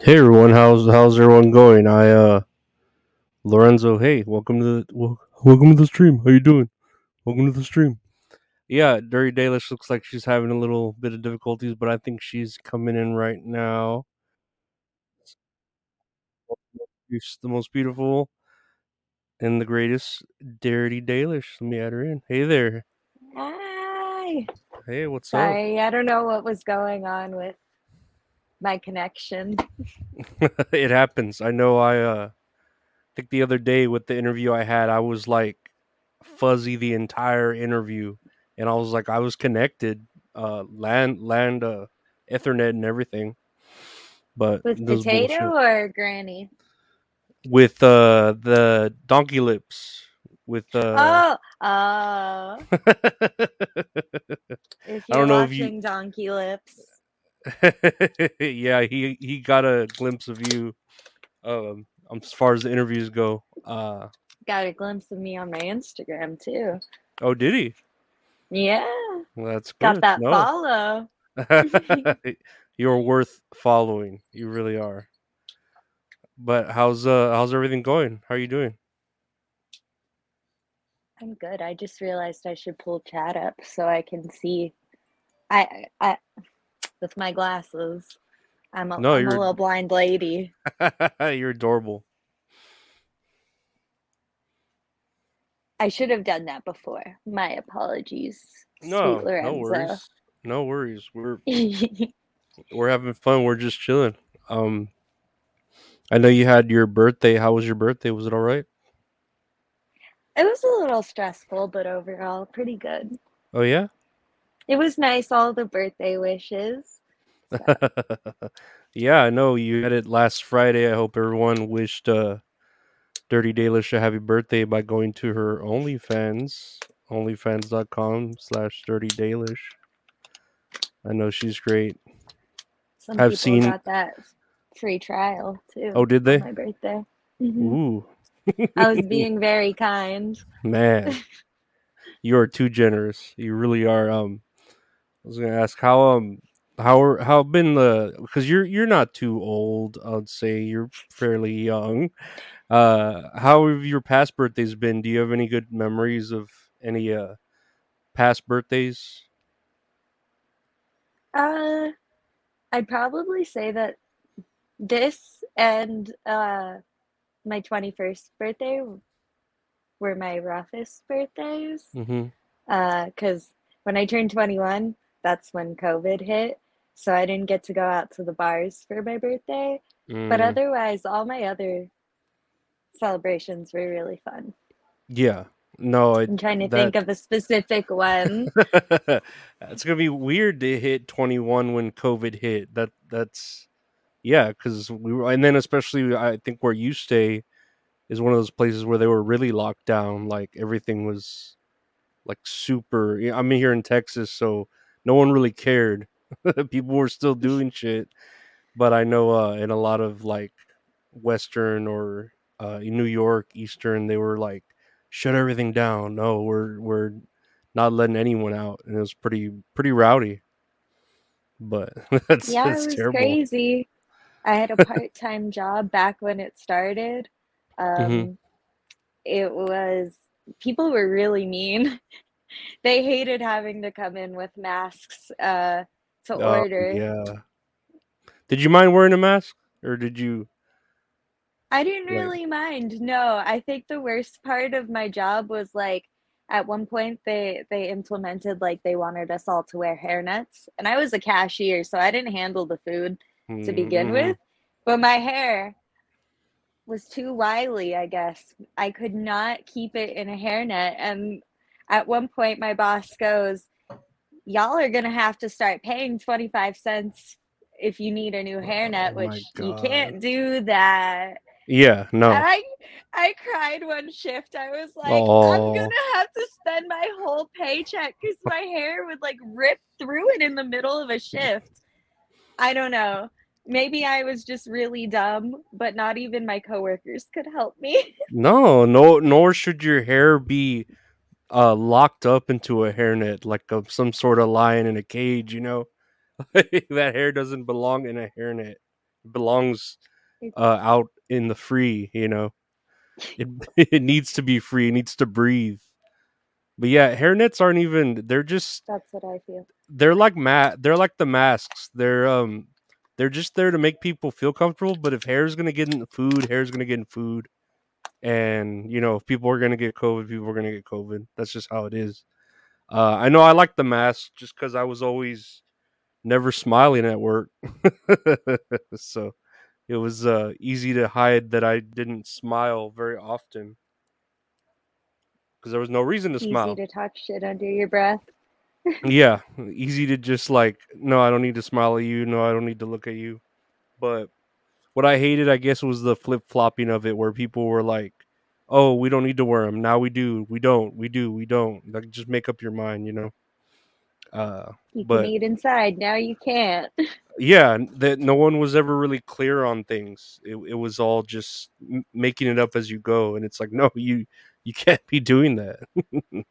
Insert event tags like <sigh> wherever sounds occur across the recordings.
Hey everyone, how's how's everyone going? I uh Lorenzo, hey, welcome to the wel- welcome to the stream. How you doing? Welcome to the stream. Yeah, Dirty Dalish looks like she's having a little bit of difficulties, but I think she's coming in right now. She's the most beautiful and the greatest Dirty Dalish. Let me add her in. Hey there. Hi. Hey, what's up? Sorry, I don't know what was going on with my connection. <laughs> it happens. I know I uh think the other day with the interview I had, I was like fuzzy the entire interview and I was like I was connected uh land land uh ethernet and everything but With potato bullshit. or granny? with uh the donkey lips with uh Oh, oh. <laughs> If I you're don't know if you- watching Donkey Lips, <laughs> yeah he he got a glimpse of you um as far as the interviews go uh got a glimpse of me on my Instagram too. oh did he Yeah, well, that's got that No. follow. <laughs> You're worth following. You really are. But how's uh how's everything going? How are you doing? I'm good. I just realized I should pull chat up so I can see. I, I, with my glasses, I'm a, No, I'm you're- little blind lady. <laughs> You're adorable. I should have done that before. My apologies, No, sweet no worries. No worries. We're <laughs> we're having fun. We're just chilling. Um I know you had your birthday. How was your birthday? Was it all right? It was a little stressful, but overall pretty good. Oh yeah? It was nice, all the birthday wishes. <laughs> yeah, I know you had it last Friday. I hope everyone wished uh Dirty Dalish a happy birthday by going to her OnlyFans, onlyfans.com slash Dirty Dalish. I know she's great. Some I've people seen- got that free trial too. Oh, did they? my birthday. Mhm. Ooh, I was being very kind. <laughs> man, <laughs> you are too generous. You really are. Um, was gonna ask how um how are, how been the because you're you're not too old. I'd say you're fairly young. Uh, how have your past birthdays been? Do you have any good memories of any uh past birthdays? Uh, I'd probably say that this and uh my 21st birthday were my roughest birthdays. Mm-hmm. Uh, because when I turned 21, that's when COVID hit. So I didn't get to go out to the bars for my birthday. Mm. But otherwise, all my other celebrations were really fun. yeah, no, I, I'm trying to that- think of a specific one. <laughs> it's gonna be weird to hit 21 when COVID hit. That that's yeah, because we were, and then especially I think where you stay is one of those places where they were really locked down. Like everything was like super. I'm here in Texas, so no one really cared. <laughs> People were still doing shit, but I know uh, in a lot of like Western or uh, in New York, Eastern, they were like shut everything down. No, we're we're not letting anyone out, and it was pretty pretty rowdy. But <laughs> that's yeah, that's it was terrible. crazy. I had a part time job back when it started. Um, Mhm. It was, people were really mean. <laughs> <laughs> they hated having to come in with masks uh, to Oh, order. yeah. Did you mind wearing a mask, or did you? I didn't Like- really mind. No, I think the worst part of my job was like at one point they they implemented like they wanted us all to wear hairnets, and I was a cashier, so I didn't handle the food to begin Mhm. with. But my hair was too wily, I guess. I could not keep it in a hairnet. And at one point, my boss goes, Y'all are going to have to start paying 25 cents if you need a new hairnet, Oh which you can't do that. Yeah, no. And I I cried one shift. I was like, Aw. I'm gonna have to spend my whole paycheck because my hair would like rip through it in the middle of a shift. I don't know. Maybe I was just really dumb, but not even my coworkers could help me. <laughs> No, no, nor should your hair be uh locked up into a hairnet like a, some sort of lion in a cage. You know, <laughs> that hair doesn't belong in a hairnet. It belongs uh, out in the free. You know, it <laughs> it needs to be free. It needs to breathe. But yeah, hairnets aren't even. They're just That's what I feel. they're like ma- they're like the masks. They're um they're just there to make people feel comfortable. But if hair's gonna get in food, hair's gonna get in food. And you know, if people are gonna get COVID, people are gonna get COVID. That's just how it is. Uh, I know I like the mask just because I was always never smiling at work, <laughs> so it was uh, easy to hide that I didn't smile very often because there was no reason to Easy smile to talk shit under your breath. <laughs> yeah easy to just like no i don't need to smile at you no i don't need to look at you but what i hated i guess was the flip-flopping of it where people were like oh we don't need to wear them now we do. We don't. We do. We don't. Like just make up your mind you know? Uh You But- can eat inside. Now you can't. <laughs> yeah that no one was ever really clear on things. It, it was all just m- making it up as you go and it's like no you you can't be doing that. <laughs>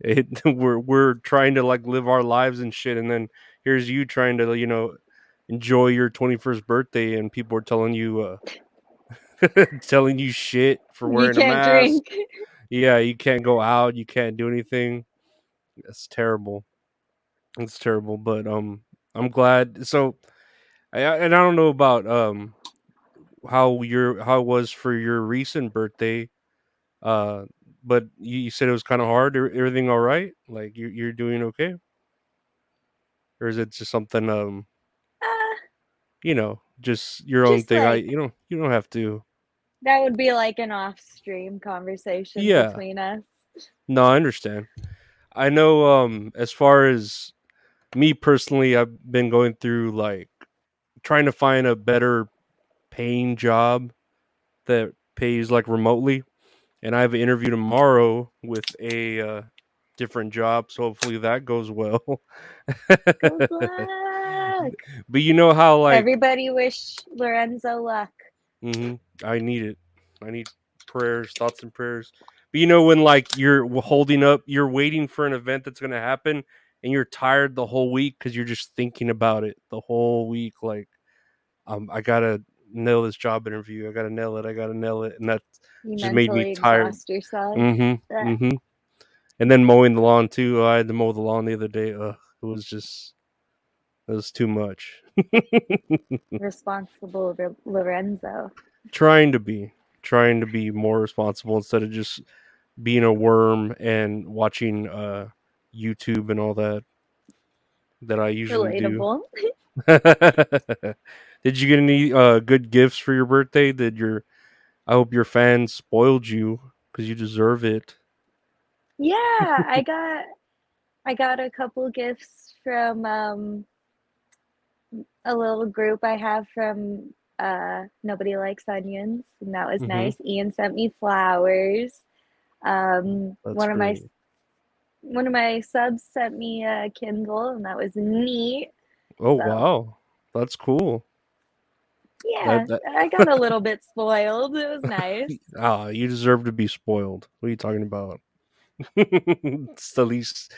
It <laughs> we're we're trying to like live our lives and shit and then here's you trying to you know enjoy your 21st birthday and people are telling you uh <laughs> telling you shit for wearing a can't mask. drink. <laughs> yeah you can't go out you can't do anything. That's terrible. It's terrible but um i'm glad so I, and i don't know about um how your how it was for your recent birthday uh but you, you said it was kind of hard everything all right? Like you, you're doing okay? Or is it just something um you know just your own Just thing i you don't you don't have to that would be like an off-stream conversation Yeah. between us. No, I understand. I know um as far as me personally, I've been going through like trying to find a better paying job that pays like remotely. And I have an interview tomorrow with a uh, different job, so hopefully that goes well. <laughs> Luck. but you know how like Everybody wish Lorenzo luck. hmm I need it. I need prayers, thoughts, and prayers. But you know when like you're holding up, you're waiting for an event that's going to happen, and you're tired the whole week because you're just thinking about it the whole week. Like, um, I gotta nail this job interview. I gotta nail it. I gotta nail it, and that. You Just made me tired. Mm-hmm. Ugh. Mm-hmm. And then mowing the lawn too. I had to mow the lawn the other day. Ugh, it was just, it was too much. <laughs> Responsible Lorenzo. trying to be trying to be more responsible instead of just being a worm and watching uh youtube and all that that i usually Relatable. do <laughs> did you get any uh good gifts for your birthday did your i hope your fans spoiled you because you deserve it Yeah, I <laughs> got I got a couple gifts from um a little group I have from uh Nobody Likes Onions, and that was Mhm. nice. Ian sent me flowers. Um That's one of my one of my subs sent me a Kindle, and that was neat. oh so- wow that's cool Yeah, that- I got a little bit spoiled. It was nice. <laughs> Ah, you deserve to be spoiled. What are you talking about? <laughs> it's the least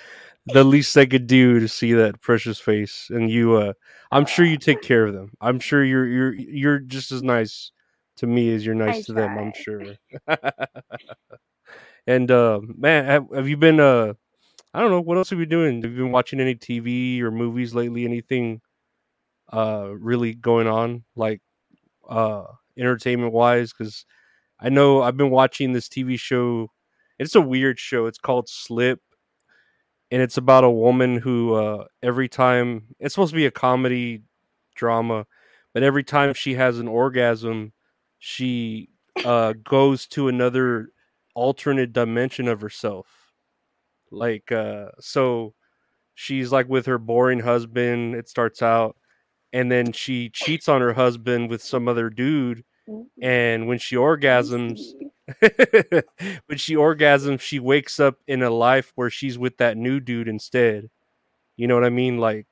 the least I could do to see that precious face. And you uh I'm sure you take care of them. I'm sure you're you're you're just as nice to me as you're nice to them, I'm sure. <laughs> and uh man, have, have you been uh I don't know, what else have you been doing? Have you been watching any TV or movies lately? Anything uh really going on like uh entertainment wise cuz I know I've been watching this TV show. It's a weird show. It's called Slip, and it's about a woman who uh, every time it's supposed to be a comedy drama, but every time she has an orgasm, she uh, goes to another alternate dimension of herself. Like uh, so, she's like with her boring husband. It starts out, and then she cheats on her husband with some other dude. Mm-hmm. And when she orgasms, <laughs> when she orgasms, she wakes up in a life where she's with that new dude instead. You know what I mean? Like,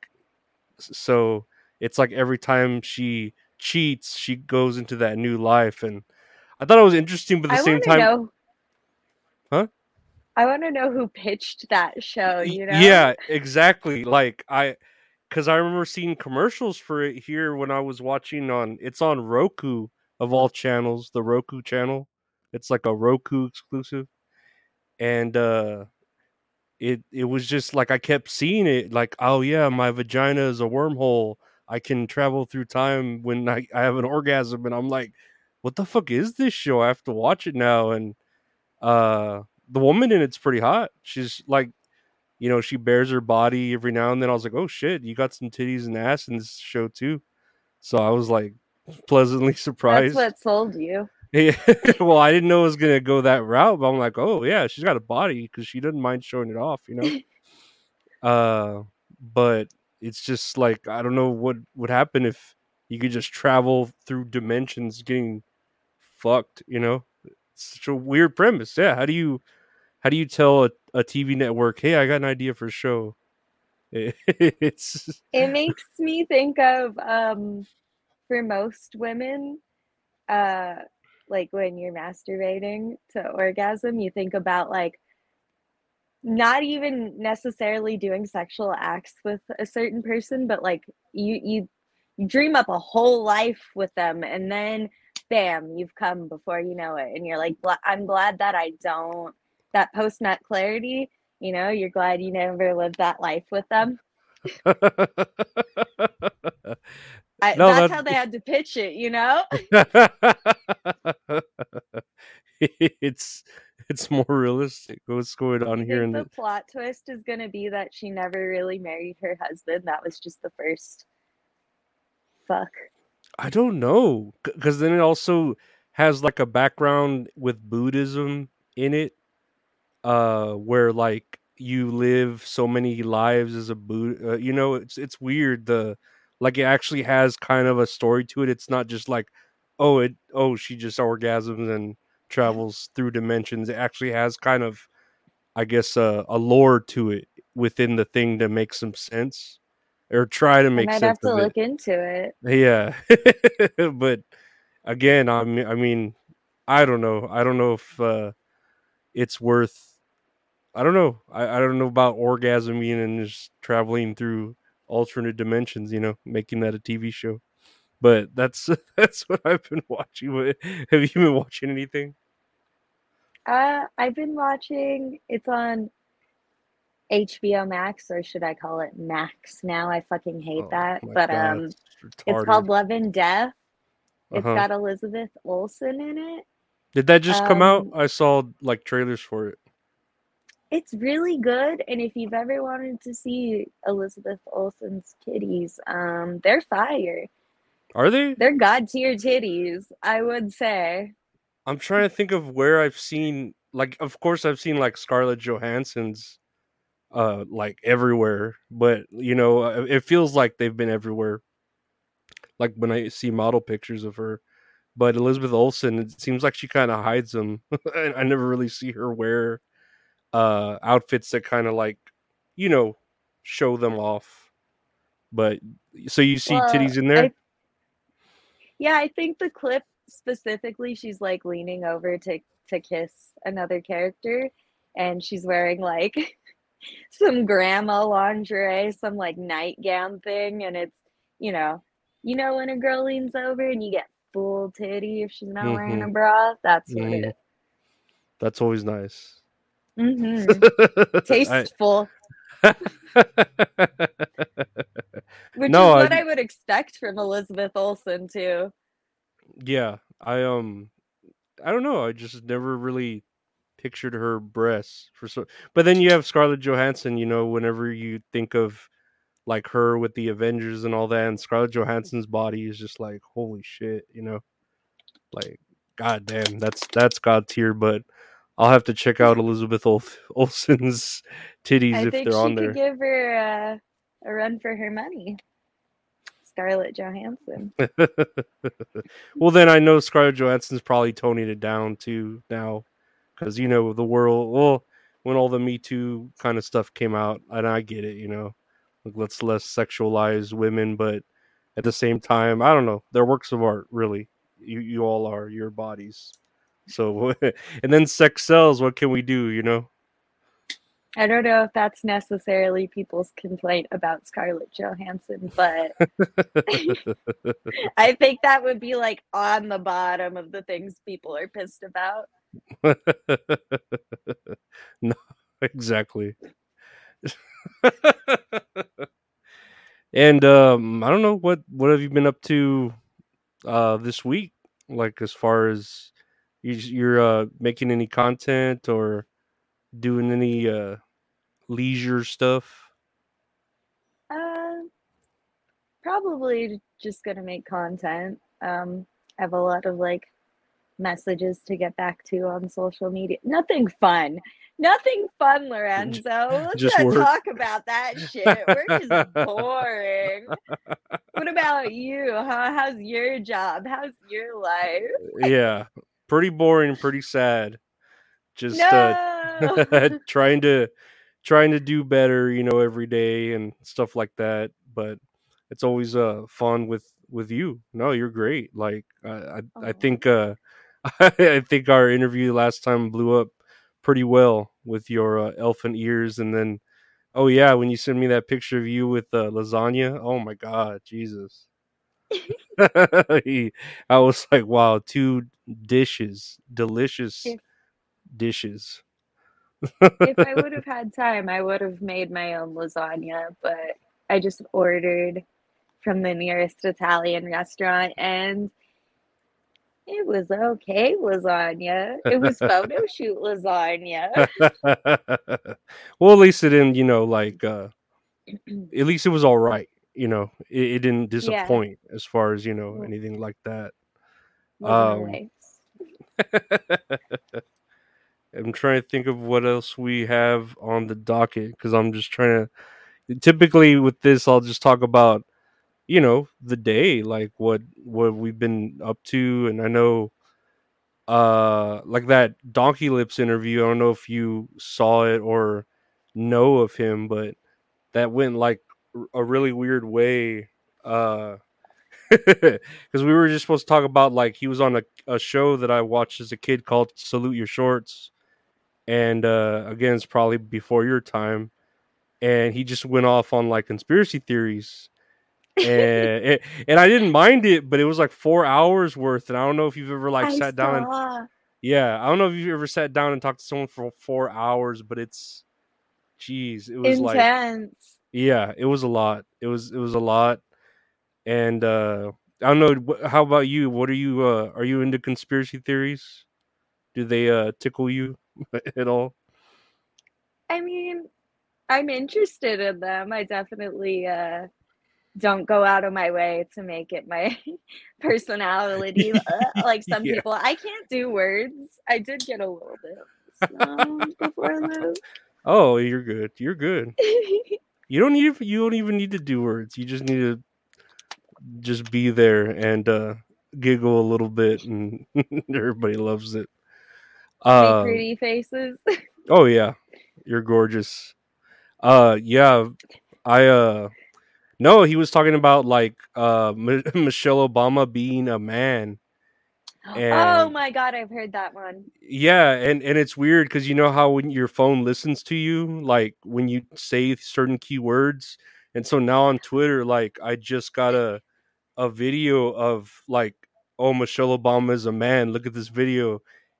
so it's like every time she cheats, she goes into that new life, and I thought it was interesting, but at the I same time, know. Huh? I want to know who pitched that show. You know? yeah, exactly. Like I, because I remember seeing commercials for it here when I was watching on. It's on Roku of all channels, the Roku channel. It's like a Roku exclusive, and uh it it was just like I kept seeing it. Like, oh yeah, my vagina is a wormhole. I can travel through time when I, I have an orgasm, and I'm like, what the fuck is this show? I have to watch it now, and uh the woman in it's pretty hot. She's like you know, she bears her body every now and then. I was like, oh shit, you got some titties and ass in this show too. So I was like pleasantly <laughs> surprised. That's what sold you. Yeah. <laughs> well, I didn't know it was gonna go that route, but I'm like, oh yeah, she's got a body because she doesn't mind showing it off, you know. <laughs> uh, but it's just like I don't know what would happen if you could just travel through dimensions, getting fucked. You know, it's such a weird premise. Yeah, how do you how do you tell a, a TV network, hey, I got an idea for a show? it's it makes me think of um for most women, uh like when you're masturbating to orgasm, you think about like not even necessarily doing sexual acts with a certain person, but like you you, dream up a whole life with them and then bam, you've come before you know it and you're like I'm glad that I don't that post nut clarity, you know, you're glad you never lived that life with them. <laughs> I, no, that's, that's how they <laughs> had to pitch it, you know. <laughs> it's it's more realistic. What's going on here? In the, the plot twist is going to be that she never really married her husband. That was just the first fuck. I don't know, because then it also has like a background with Buddhism in it, uh, where like you live so many lives as a Buddha. Uh, you know, it's it's weird. The like it actually has kind of a story to it. It's not just like, oh, it oh she just orgasms and travels through dimensions. It actually has kind of, I guess, uh, a lore to it within the thing to make some sense or try to make I might sense. have to look it. into it. Yeah, <laughs> but again, I mean, I mean, I don't know. I don't know if uh, it's worth. I don't know. I, I don't know about orgasming and just traveling through alternate dimensions. You know, making that a TV show. But that's <laughs> that's what I've been watching. Have you been watching anything? Uh, I've been watching. It's on HBO Max, or should I call it Max now? I fucking hate oh, that. But God, um, it's, it's, called Love and Death. It's uh-huh. got Elizabeth Olsen in it. Did that just um, come out? Um, I saw like trailers for it. It's really good, and if you've ever wanted to see Elizabeth Olsen's titties, um, they're fire. Are they? They're god tier titties, I would say. I'm trying to think of where I've seen like of course I've seen like Scarlett Johansson's uh like everywhere, but you know, uh, it feels like they've been everywhere. Like when I see model pictures of her. But Elizabeth Olsen, it seems like she kind of hides them. <laughs> I never really see her wear uh outfits that kind of like, you know, show them off. But so you see well, titties in there? I, yeah, I think the clip specifically, she's like leaning over to to kiss another character, and she's wearing like <laughs> some grandma lingerie, some like nightgown thing, and it's you know, you know when a girl leans over and you get full titty if she's not mm-hmm. wearing a mm-hmm. bra. That's what mm-hmm. That's always nice. Mm-hmm. Tasteful. <laughs> Which no, is what I, I would expect from Elizabeth Olsen too. Yeah, I um, I don't know. I just never really pictured her breasts for so. But then you have Scarlett Johansson. You know, whenever you think of like her with the Avengers and all that, and Scarlett Johansson's body is just like holy shit. You know, like god damn, that's that's god tier. But I'll have to check out Elizabeth Ol- Olsen's titties I if they're on there. Give her a, a run for her money. Scarlett Johansson. <laughs> well, then I know Scarlett Johansson's probably toning it down too now, because you know the world. Well, when all the Me Too kind of stuff came out, and I get it, you know, like let's less sexualize women, but at the same time, I don't know. They're works of art, really. You you all are your bodies. So, <laughs> and then sex sells. What can we do? You know. I don't know if that's necessarily people's complaint about Scarlett Johansson, but I <laughs> think that would be like on the bottom of the things people are pissed about. <laughs> no, exactly. and um, I don't know what what have you been up to uh, this week? Like as far as you, you're uh, making any content or doing any uh, leisure stuff? Uh, probably just gonna make content. Um, I have a lot of like messages to get back to on social media. Nothing fun. Nothing fun, <laughs> Lorenzo. Let's Just not work. talk about that shit. Work is <laughs> boring. what about you? How, how's your job? How's your life? yeah, pretty boring, pretty sad. Just uh, <laughs> <laughs> trying to trying to do better, you know, every day and stuff like that. But it's always uh fun with with you. No, you're great. Like I I, I think uh <laughs> I think our interview last time blew up pretty well with your uh, elephant ears and then oh yeah, when you sent me that picture of you with uh, lasagna, oh my god, Jesus. <laughs> He- I was like, wow, two dishes, delicious If- dishes. if I would <laughs> have had time, I would have made my own lasagna, but I just ordered from the nearest Italian restaurant and it was okay lasagna. It was photo <laughs> shoot lasagna. well, at least it didn't, you know, like uh <clears throat> at least it was all right. You know, it, it didn't disappoint as far as you know Mm. anything like that. Um. <laughs> I'm trying to think of what else we have on the docket because I'm just trying to. Typically, with this, I'll just talk about, you know, the day, like what what we've been up to, and I know, uh, like that Donkey Lips interview. I don't know if you saw it or know of him, but that went like a really weird way. Uh, <laughs> because we were just supposed to talk about like he was on a, a show that I watched as a kid called Salute Your Shorts, and uh, again, it's probably before your time, and he just went off on like conspiracy theories, and <laughs> it, and I didn't mind it, but it was like four hours worth, and I don't know if you've ever like I sat down and yeah, I don't know if you've ever sat down and talked to someone for four hours, but it's, jeez it was like intense. Yeah, it was a lot. It was it was a lot, and uh I don't know. How about you? What are you? uh Are you into conspiracy theories? Do they uh tickle you <laughs> at all? I mean, I'm interested in them. I definitely uh, don't go out of my way to make it my <laughs> personality. <laughs> Uh, like some Yeah. people, I can't do words. I did get a little bit before this. Oh, you're good. You're good. You don't need. You don't even need to do words. You just need to just be there and uh giggle a little bit, and <laughs> everybody loves it. Um, pretty faces. Oh yeah, you're gorgeous. Uh, yeah, I uh, no, he was talking about like uh M- <laughs> Michelle Obama being a man. <gasps> oh my god, I've heard that one. Yeah, and and it's weird because you know how when your phone listens to you, like when you say certain keywords, and so now on Twitter, like I just got a a video of like, oh, Michelle Obama is a man. Look at this video,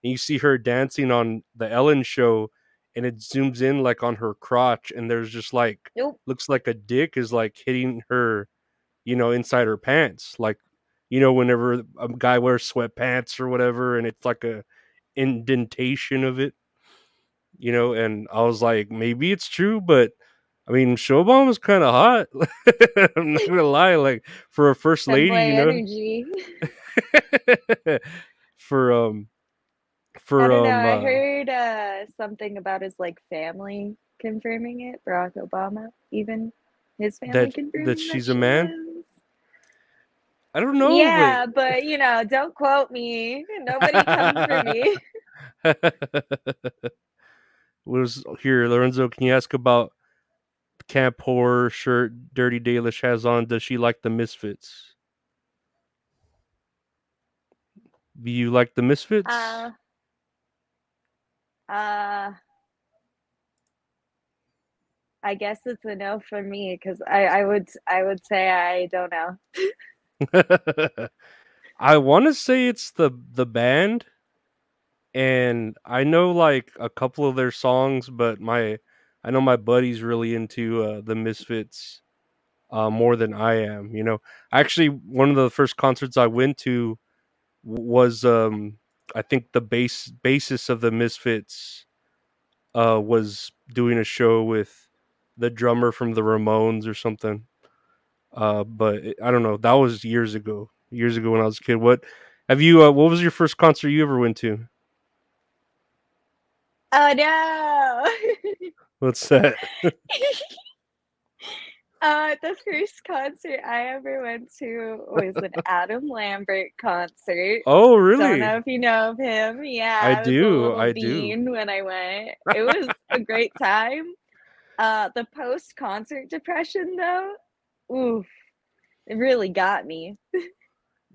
and you see her dancing on the Ellen show, and it zooms in like on her crotch, and there's just like Nope. looks like a dick is like hitting her, you know, inside her pants, like you know, whenever a guy wears sweatpants or whatever, and it's like a indentation of it, you know. And I was like, maybe it's true, but I mean, Michelle Obama's kind of hot. <laughs> I'm not gonna lie, like for a first lady, you know, <laughs> for um, for I don't um, know. I uh, heard uh, something about his like family confirming it. Barack Obama, even his family That- confirming that she's a she man? is. I don't know, yeah, but you know, don't quote me. Nobody comes for me. but <laughs> was here, Lorenzo? Can you ask about camp horror shirt Dirty Dalish has on? Does she like the Misfits? Do you like the Misfits? Uh, uh, I guess it's a no for me because I, I would I would say I don't know. <laughs> <laughs> I want to say it's the the band, and I know like a couple of their songs, but my I know my buddy's really into uh, the Misfits uh, more than I am. You know, actually, one of the first concerts I went to was um, I think the base basis of the Misfits uh, was doing a show with the drummer from the Ramones or something. Uh, but I don't know. That was years ago. Years ago when I was a kid. What have you? Uh, what was your first concert you ever went to? Oh no! <laughs> What's that? <laughs> uh, the first concert I ever went to was an <laughs> Adam Lambert concert. Oh, really? Don't know if you know of him. Yeah, I a do, I do. when I went. It was a great time. Uh, the post concert depression though, oof, it really got me.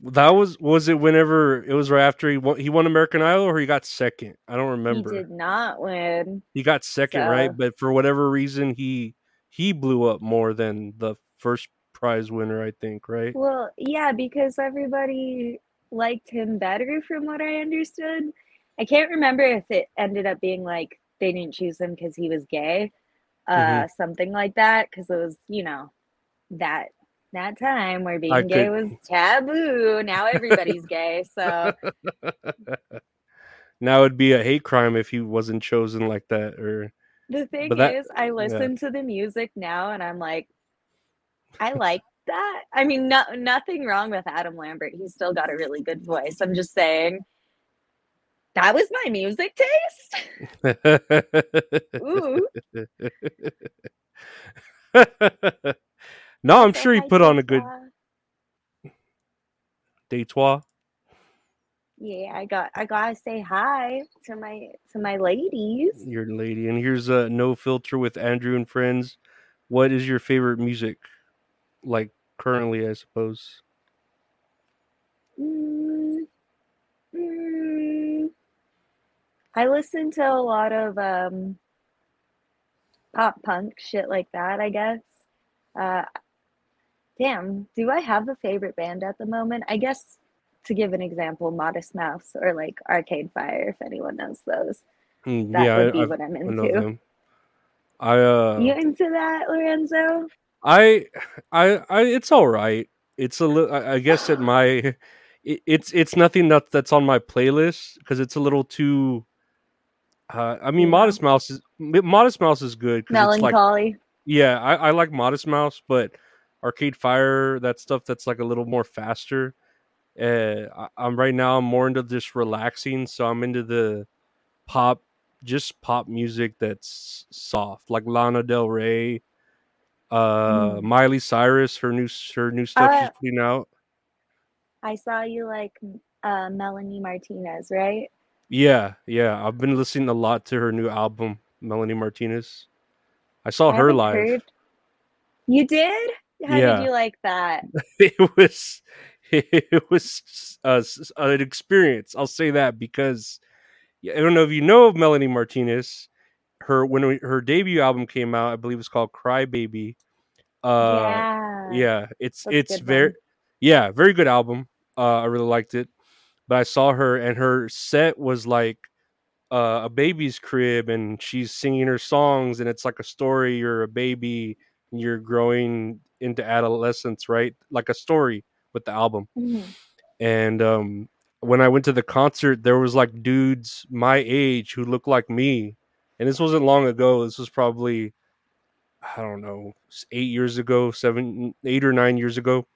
That was was it whenever it was right after he won, he won American Idol or he got second? I don't remember. He did not win. He got second, right? But for whatever reason, he he blew up more than the first prize winner. I think, right? Well, yeah, because everybody liked him better from what I understood. I can't remember if it ended up being like they didn't choose him because he was gay, uh, Mm-hmm. something like that. Because it was, you know, that that time where being I gay could- was taboo. Now everybody's gay, so <laughs> now it'd be a hate crime if he wasn't chosen like that. Or the thing that- is, I listen to the music now and I'm like, I like that. I mean, no, nothing wrong with Adam Lambert. He's still got a really good voice. I'm just saying that was my music taste. <laughs> Ooh. <laughs> no, I'm sure he put on a good. Detroit. Yeah, I got I gotta say hi to my to my ladies. Your lady, and here's a no filter with Andrew and friends. What is your favorite music, like currently? I suppose. Mm, mm, I listen to a lot of um pop punk shit like that, I guess. Uh damn, do I have a favorite band at the moment? I guess to give an example, Modest Mouse or like Arcade Fire, if anyone knows those. Mm, That yeah, would be I, what I'm into. I uh, You into that, Lorenzo? I, I, I, it's all right. It's a little. I guess at my, <laughs> it, it's it's nothing that that's on my playlist because it's a little too. Uh, I mean, Modest Mouse is Modest Mouse is good it's like Melancholy. yeah, I, I like Modest Mouse, but Arcade Fire that stuff that's like a little more faster. Uh, I, I'm right now. I'm more into just relaxing, so I'm into the pop, just pop music that's soft, like Lana Del Rey, uh, Mm. Miley Cyrus. Her new her new stuff she's Uh, putting out. I saw you like uh, Melanie Martinez, right? Yeah, yeah. I've been listening a lot to her new album, Melanie Martinez. I saw I her live. heard- You did? How Yeah. did you like that? <laughs> it was <laughs> it was uh, an experience. I'll say that because I don't know if you know of Melanie Martinez. Her when we- her debut album came out, I believe it's called Cry Baby. Uh, yeah. yeah, it's That's it's very one. yeah, very good album. Uh, I really liked it. But I saw her and her set was like uh, a baby's crib, and she's singing her songs, and it's like a story. You're a baby, and you're growing into adolescence, right? Like a story with the album. Mhm. And um, when I went to the concert, there was like dudes my age who looked like me, and this wasn't long ago. This was probably I don't know, eight years ago, seven, eight or nine years ago,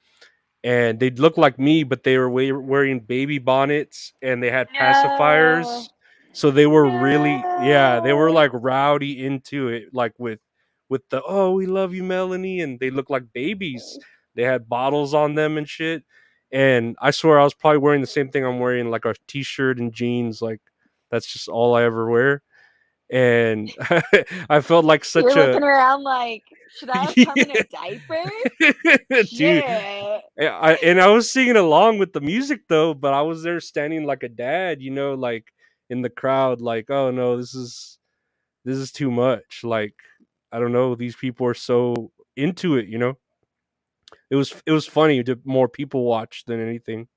and they looked like me, but they were wearing baby bonnets and they had No. pacifiers, so they were really, yeah, they were like rowdy into it, like with with the oh we love you Melanie, and they look like babies. They had bottles on them and shit, and I swear I was probably wearing the same thing I'm wearing, like a t-shirt and jeans, like that's just all I ever wear. And <laughs> I felt like such You're a looking around like, should I <laughs> have come in a diaper? <laughs> dude Shit. I, and i was singing along with the music though but i was there standing like a dad you know like in the crowd like oh no this is this is too much like I don't know, these people are so into it, you know. It was it was funny to more people watch than anything.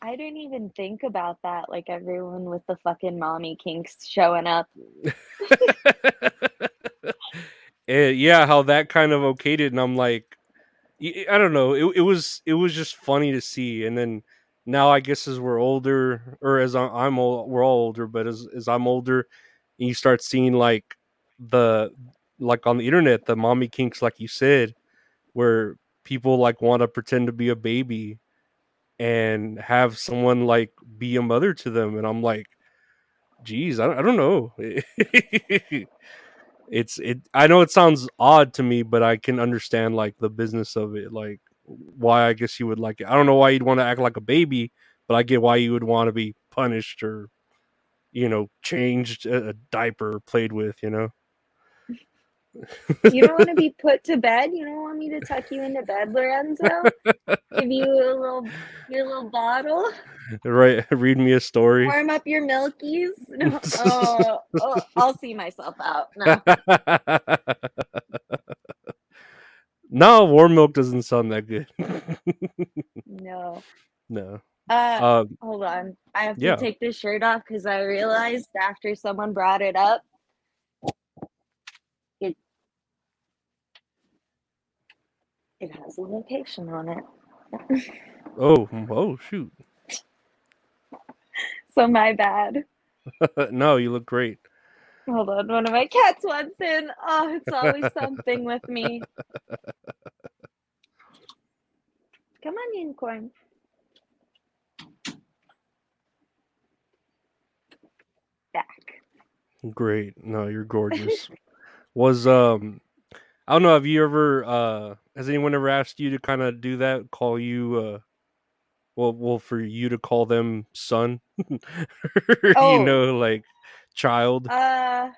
I didn't even think about that. Like everyone with the fucking mommy kinks showing up. and <laughs> eh, yeah, how that kind of okayed it, and I'm like, I don't know. It, it was it was just funny to see, and then now I guess as we're older, or as I'm old, we're all older, but as as I'm older, and you start seeing like the like on the internet the mommy kinks, like you said, where people like want to pretend to be a baby and have someone like be a mother to them, and I'm like, geez, I, I don't know. <laughs> it's it. I know it sounds odd to me, but I can understand like the business of it, like why I guess you would like it. I don't know why you'd want to act like a baby, but I get why you would want to be punished or you know changed a, a diaper played with. You know. You don't want to be put to bed. You don't want me to tuck you into bed, Lorenzo. Give you a little your little bottle. Right. Read me a story. Warm up your milkies. <laughs> No. Oh, oh, I'll see myself out. No. <laughs> no, warm milk doesn't sound that good. <laughs> no. No. Uh, um, hold on. I have to yeah. take this shirt off because I realized after someone brought it up, it has a location on it. oh, oh, shoot. <laughs> So my bad. <laughs> no, you look great. Hold on, one of my cats wants in. Oh, it's always <laughs> something with me. Come on, unicorn. Back. Great. No, you're gorgeous. Was um I don't know, have you ever uh has anyone ever asked you to kind of do that? Call you uh well well for you to call them son? <laughs> oh. you know, like child? Uh,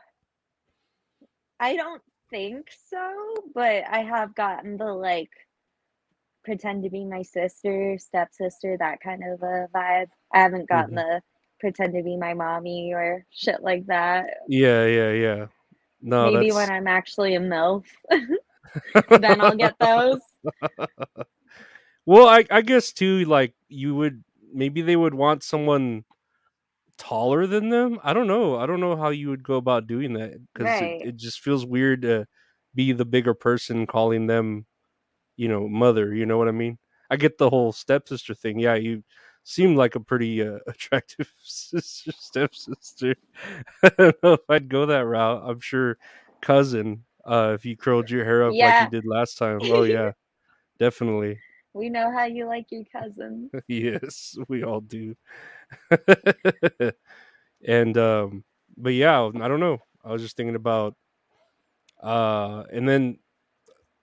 I don't think so, but I have gotten the like pretend to be my sister, stepsister, that kind of a vibe. I haven't gotten mm-hmm. the pretend to be my mommy or shit like that. Yeah, yeah, yeah. No, maybe that's... when I'm actually a MILF, <laughs> then I'll get those. well, I, I guess too, like you would maybe they would want someone taller than them. I don't know. I don't know how you would go about doing that because right. it, it, just feels weird to be the bigger person calling them, you know, mother. You know what I mean? I get the whole stepsister thing. Yeah, you seem like a pretty uh, <laughs> attractive <laughs> sister, stepsister. <laughs> I don't know if I'd go that route. I'm sure cousin, uh, if you curled your hair up yeah. like you did last time. Oh yeah, definitely. We know how you like your cousin. yes, we all do. and um but yeah, I don't know. I was just thinking about uh and then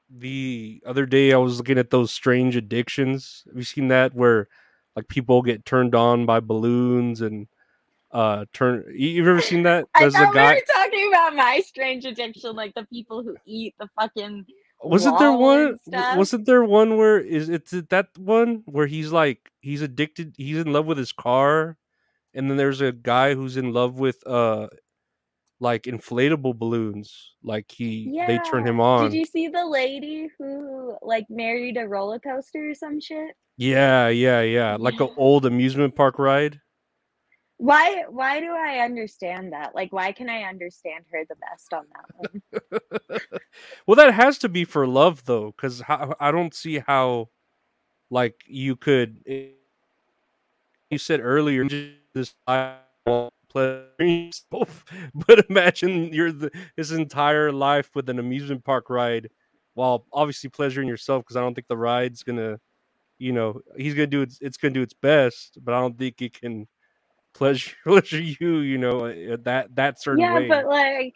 the other day I was looking at those strange addictions. Have you seen that where like people get turned on by balloons and uh turn you've ever seen that? <laughs> There's I thought guy... we were talking about my strange addiction like the people who eat the fucking wasn't there one wasn't there one where is it that one where he's like he's addicted he's in love with his car and then there's a guy who's in love with uh like inflatable balloons like he yeah. they turn him on. did you see the lady who like married a roller coaster or some shit yeah yeah yeah like an old amusement park ride why why do I understand that? Like why can I understand her the best on that one? <laughs> well, that has to be for love though, cuz I don't see how like you could eh, you said earlier this <laughs> but imagine you're the, his entire life with an amusement park ride while obviously pleasuring yourself because I don't think the ride's going to you know, he's to do its it's to do its best, but I don't think it can <laughs> pleasure <laughs> pleasure you, you know, uh, that that certain yeah, way. but like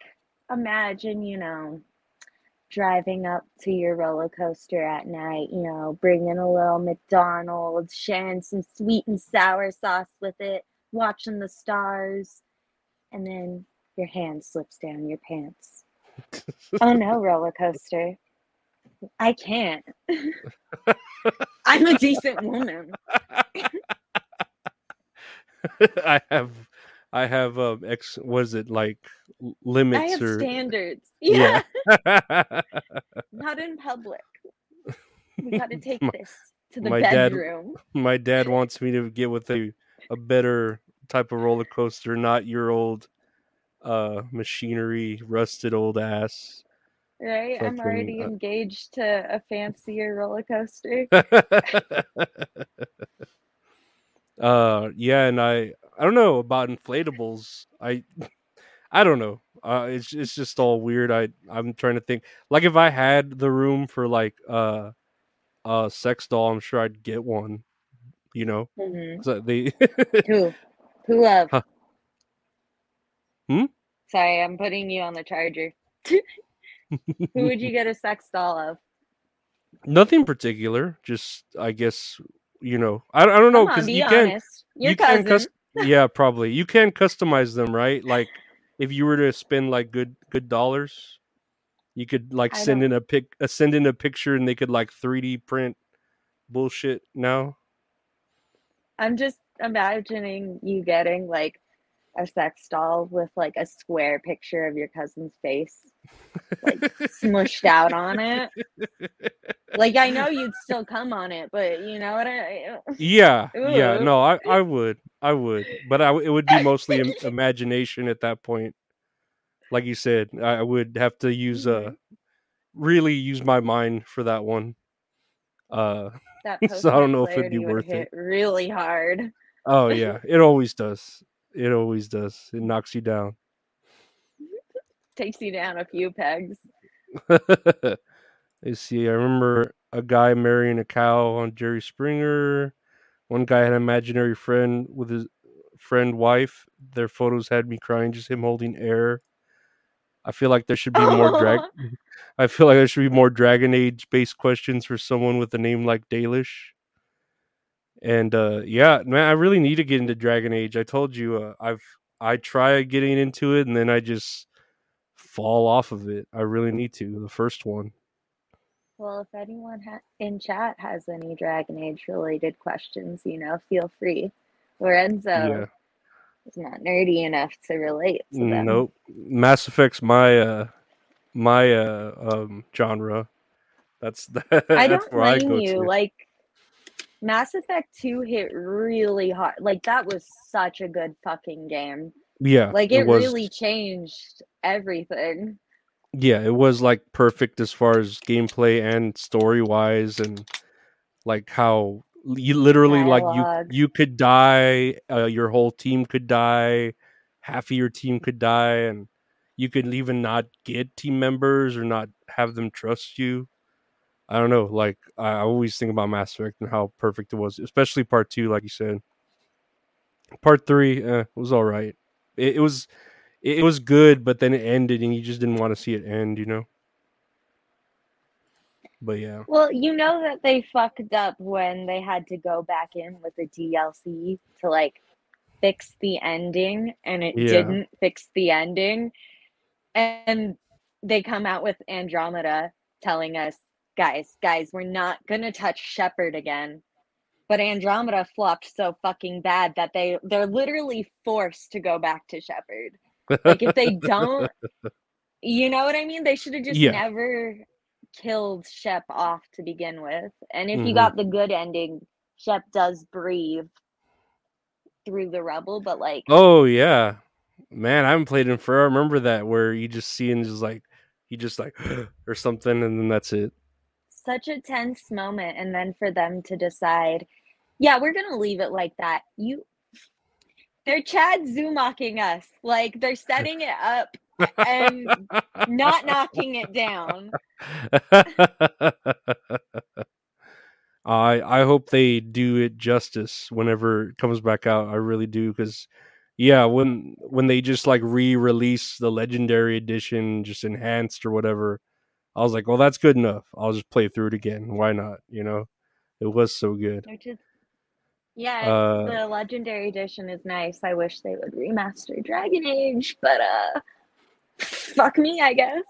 imagine, you know, driving up to your roller coaster at night, you know, bringing a little McDonald's, sharing some sweet and sour sauce with it, watching the stars, and then your hand slips down your pants. <laughs> oh no, roller coaster. I can't. <laughs> I'm a decent woman. <laughs> I have I have um ex was it like l- I limits have or standards. <laughs> Yeah. yeah. Not in public. We got to take My- this to the my dad- bedroom. My dad wants me to get with a a better type of roller coaster, not your old uh machinery rusted old ass. Right? I'm already uh, engaged to a fancier roller coaster. <laughs> uh yeah and i i don't know about inflatables i <laughs> i don't know uh it's it's just all weird i i'm trying to think like if i had the room for like uh a sex doll i'm sure i'd get one you know Mhm. so they Who? Who of? <laughs> Huh. Hmm? Sorry, I'm putting you on the charger. <laughs> Who would you get a sex doll of? nothing particular just i guess you know i, I don't know because be you can honest. Your you cousin. can cus- yeah <laughs> probably you can customize them right like if you were to spend like good good dollars you could like I send don't- in a pic uh, send in a picture and they could like 3d print bullshit now I'm just imagining you getting like a sex doll with like a square picture of your cousin's face, like smushed out on it. Like I know you'd still come on it, but you know what I? yeah <laughs> yeah no i i would i would but I, it would be <laughs> mostly im- imagination at that point like you said i would have to use uh Mhm. really use my mind for that one uh That <laughs> So I don't know if it'd be worth it. really hard. Oh yeah, it always does. It always does. It knocks you down. <laughs> Takes you down a few pegs. <laughs> Let's see. I remember a guy marrying a cow on Jerry Springer. One guy had an imaginary friend with his friend wife. Their photos had me crying, just him holding air. I feel like there should be more drag. <laughs> I feel like there should be more Dragon Age based questions for someone with a name like Dalish. And uh yeah, man, I really need to get into Dragon Age. I told you uh, I've I try getting into it and then I just fall off of it. I really need to. The first one. Well, if anyone ha- in chat has any Dragon Age related questions, you know, feel free. Lorenzo yeah. is not nerdy enough to relate to them. Nope. Mass Effect's my uh my uh um genre. That's that, <laughs> I that's don't where I blame go you. to. Like Mass Effect 2 hit really hard. Like that was such a good fucking game. yeah. Like it, was really changed everything. yeah, it was like perfect as far as gameplay and story wise and like how you literally like you you could die, uh, your whole team could die, half of your team could die and you could even not get team members or not have them trust you. I don't know. Like I always think about Mass Effect and how perfect it was, especially part two, like you said. Part three eh, was all right. It, it was it, was good, but then it ended, and you just didn't want to see it end, you know. But yeah, Well, you know that they fucked up when they had to go back in with the DLC to like fix the ending and it Yeah. didn't fix the ending. And they come out with Andromeda telling us, guys, guys, we're not going to touch Shepard again. But Andromeda flopped so fucking bad that they they're literally forced to go back to Shepard. Like if they don't <laughs> you know what I mean? They should have just Yeah. never killed Shep off to begin with. And if you Mhm. got the good ending, Shep does breathe through the rubble, but like oh yeah, man, I haven't played in forever. I remember that where you just see and just like he just like <gasps> or something, and then that's it. Such a tense moment and then for them to decide, yeah, we're gonna leave it like that. You they're Chad Zumocking us. Like they're setting it up and not knocking it down. <laughs> I I hope they do it justice whenever it comes back out. I really do because yeah, when when they just like re-release the legendary edition, just enhanced or whatever, I was like, well, that's good enough. I'll just play through it again. Why not? You know, it was so good. Just yeah, Uh, the legendary edition is nice. I wish they would remaster Dragon Age, but uh fuck me, I guess.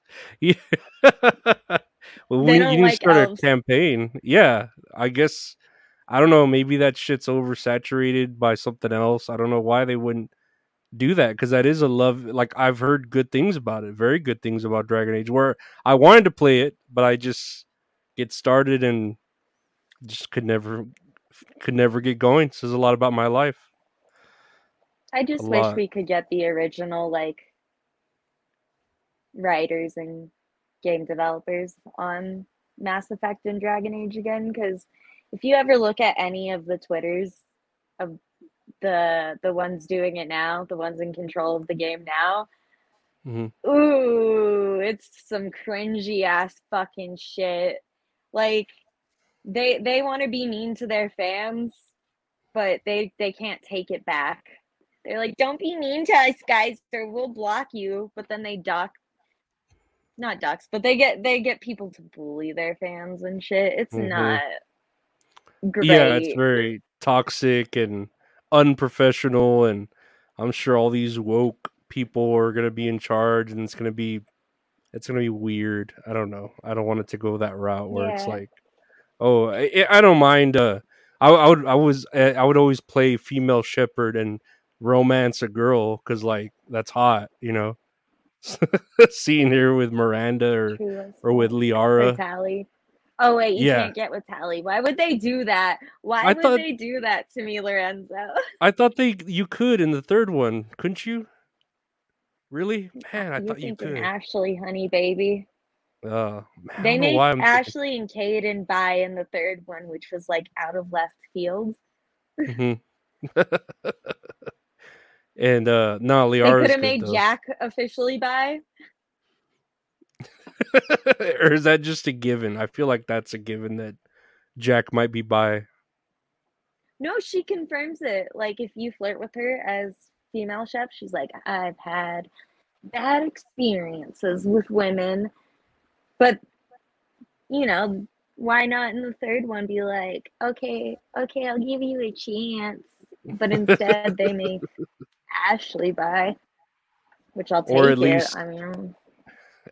<laughs> yeah. <laughs> well, we you need like to start elves. a campaign. Yeah, I guess I don't know. Maybe that shit's oversaturated by something else. I don't know why they wouldn't do that because that is a love. Like I've heard good things about it, very good things about Dragon Age. Where I wanted to play it, but I just get started and just could never could never get going. Says a lot about my life. I just A wish lot. we could get the original like writers and game developers on Mass Effect and Dragon Age again because if you ever look at any of the Twitters of the the ones doing it now, the ones in control of the game now, Mhm. ooh, it's some cringy ass fucking shit. Like they they want to be mean to their fans, but they they can't take it back. They're like, "Don't be mean to us, guys, or we'll block you." But then they duck, not ducks, but they get they get people to bully their fans and shit. It's Mhm. not great. Yeah, it's very toxic and unprofessional, and I'm sure all these woke people are gonna be in charge, and it's gonna be it's gonna be weird. I don't know. I don't want it to go that route where it's like, oh, I, I don't mind. Uh, I, I would I was I would always play female Shepard and romance a girl because like that's hot, you know. <laughs> Seeing her with Miranda or or with fuck. Or Liara. Tali. Oh wait, you Yeah. can't get with Tali. Why would they do that? Why I would thought- they do that to me, Lorenzo? <laughs> I thought they you could in the third one, couldn't you? Really? Man, I you thought you thinking could. Ashley, honey baby. Uh, I They made thinking- Ashley and Kaidan bi in the third one, which was like out of left field. Mhm. <laughs> <laughs> and uh no, They could have made though. Jack officially bi. <laughs> or is that just a given? I feel like that's a given that Jack might be bi. No, she confirms it. Like if you flirt with her as female Shep, she's like, I've had bad experiences with women. But you know, why not in the third one be like, okay, okay, I'll give you a chance. But instead they make <laughs> Ashley bi. Which I'll take Or at it. least- I mean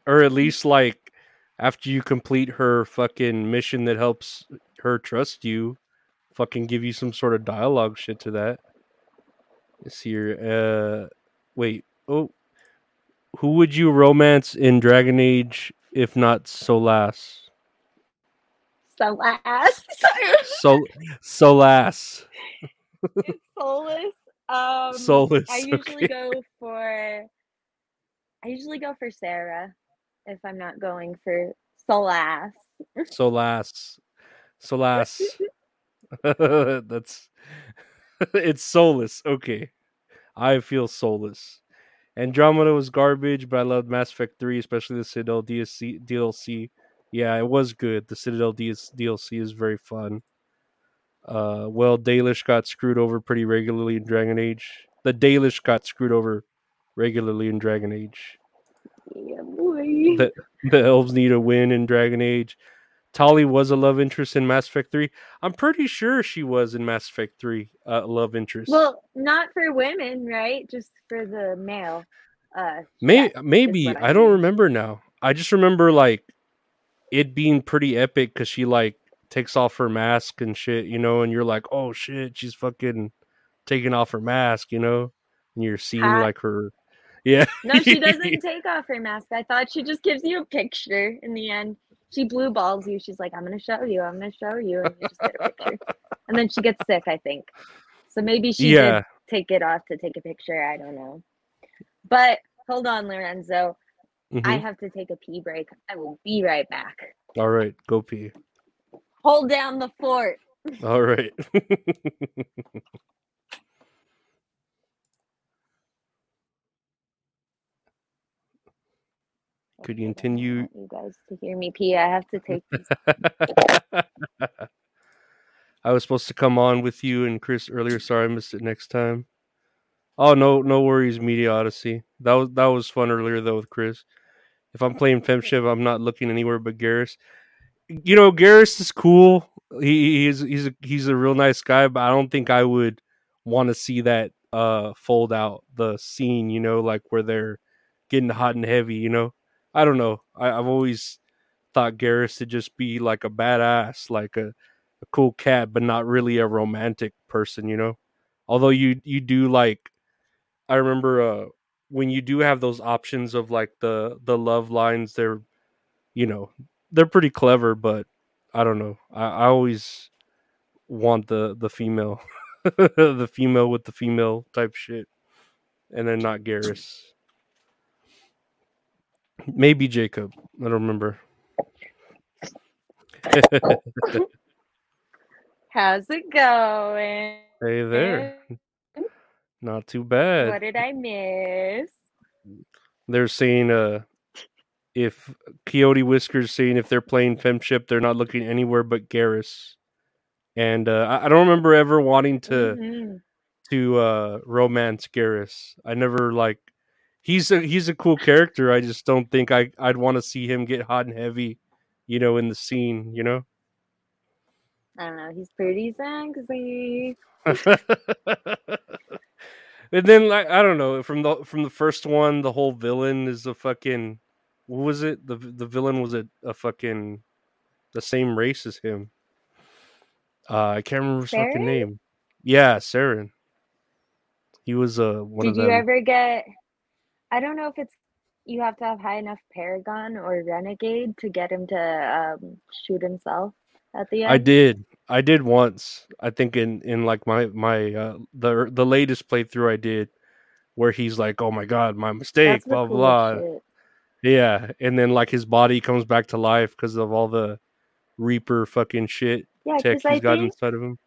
or at least like after you complete her fucking mission that helps her trust you, fucking give you some sort of dialogue shit to that. Let's see here. Uh, wait. Oh, who would you romance in Dragon Age if not Solas? Solas. <laughs> so Solas. it's soulless. Um, Soulless, I usually okay. go for. I usually go for Sera, if I'm not going for Solas. Solas. Solas. <laughs> <laughs> That's <laughs> it's soulless. Okay. I feel soulless. Andromeda was garbage, but I loved Mass Effect 3, especially the Citadel DLC. DLC. Yeah, it was good. The Citadel DLC is very fun. Uh, well, Dalish got screwed over pretty regularly in Dragon Age. The Dalish got screwed over regularly in Dragon Age. Yeah, boy. The, the elves need a win in Dragon Age. Tali was a love interest in Mass Effect 3. I'm pretty sure she was in Mass Effect 3, uh, love interest. Well, not for women, right? Just for the male. Uh, May- Shep, maybe I I, don't remember now. I just remember like it being pretty epic because she like takes off her mask and shit, you know, and you're like, oh shit, she's fucking taking off her mask, you know, and you're seeing Hot. like her, yeah, No, she <laughs> doesn't take off her mask. I thought she just gives you a picture in the end. She blue balls you. She's like, I'm going to show you. I'm going to show you. And you just get a picture. <laughs> and then she gets sick, I think. So maybe she yeah. did take it off to take a picture. I don't know. But hold on, Lorenzo. I mhm. have to take a pee break. I will be right back. All right, go pee. Hold down the fort. All right. <laughs> Could you continue? You guys to hear me pee. I have to take. <laughs> I was supposed to come on with you and Chris earlier. Sorry, I missed it next time. Oh no, no worries, Media Odyssey. That was that was fun earlier though with Chris. If I'm playing FemShep, I'm not looking anywhere but Garrus. You know, Garrus is cool. He he's he's a, he's a real nice guy, but I don't think I would want to see that uh fold out the scene. You know, like where they're getting hot and heavy. You know, I don't know. I, I've always thought Garrus to just be like a badass, like a, a cool cat, but not really a romantic person, you know. Although you you do like I remember uh when you do have those options of like the the love lines, they're you know they're pretty clever, but I don't know. I, I always want the the female, <laughs> the female with the female type shit, and then not Garrus. Maybe Jacob. I don't remember. How's it going? Hey there. Not too bad. What did I miss? They're saying uh if Coyote Whiskers saying if they're playing FemShep, they're not looking anywhere but Garrus. And uh I, I don't remember ever wanting to Mhm. to uh romance Garrus. I never like he's a he's a cool character. I just don't think I I'd want to see him get hot and heavy, you know, in the scene, you know? I don't know. He's pretty sexy. <laughs> and then like I don't know from the from the first one, the whole villain is a fucking what was it? The the villain was a, a fucking the same race as him. Uh, I can't remember his fucking name. Yeah, Saren. He was uh one Did of you ever get? I don't know if it's you have to have high enough Paragon or Renegade to get him to um, shoot himself at the end. I did. I did once. I think in in like my my uh the the latest playthrough I did where he's like, "Oh my god, my mistake." Blah coolest blah. shit. Yeah, and then like his body comes back to life because of all the Reaper fucking shit Yeah, tech because I he's got inside of him.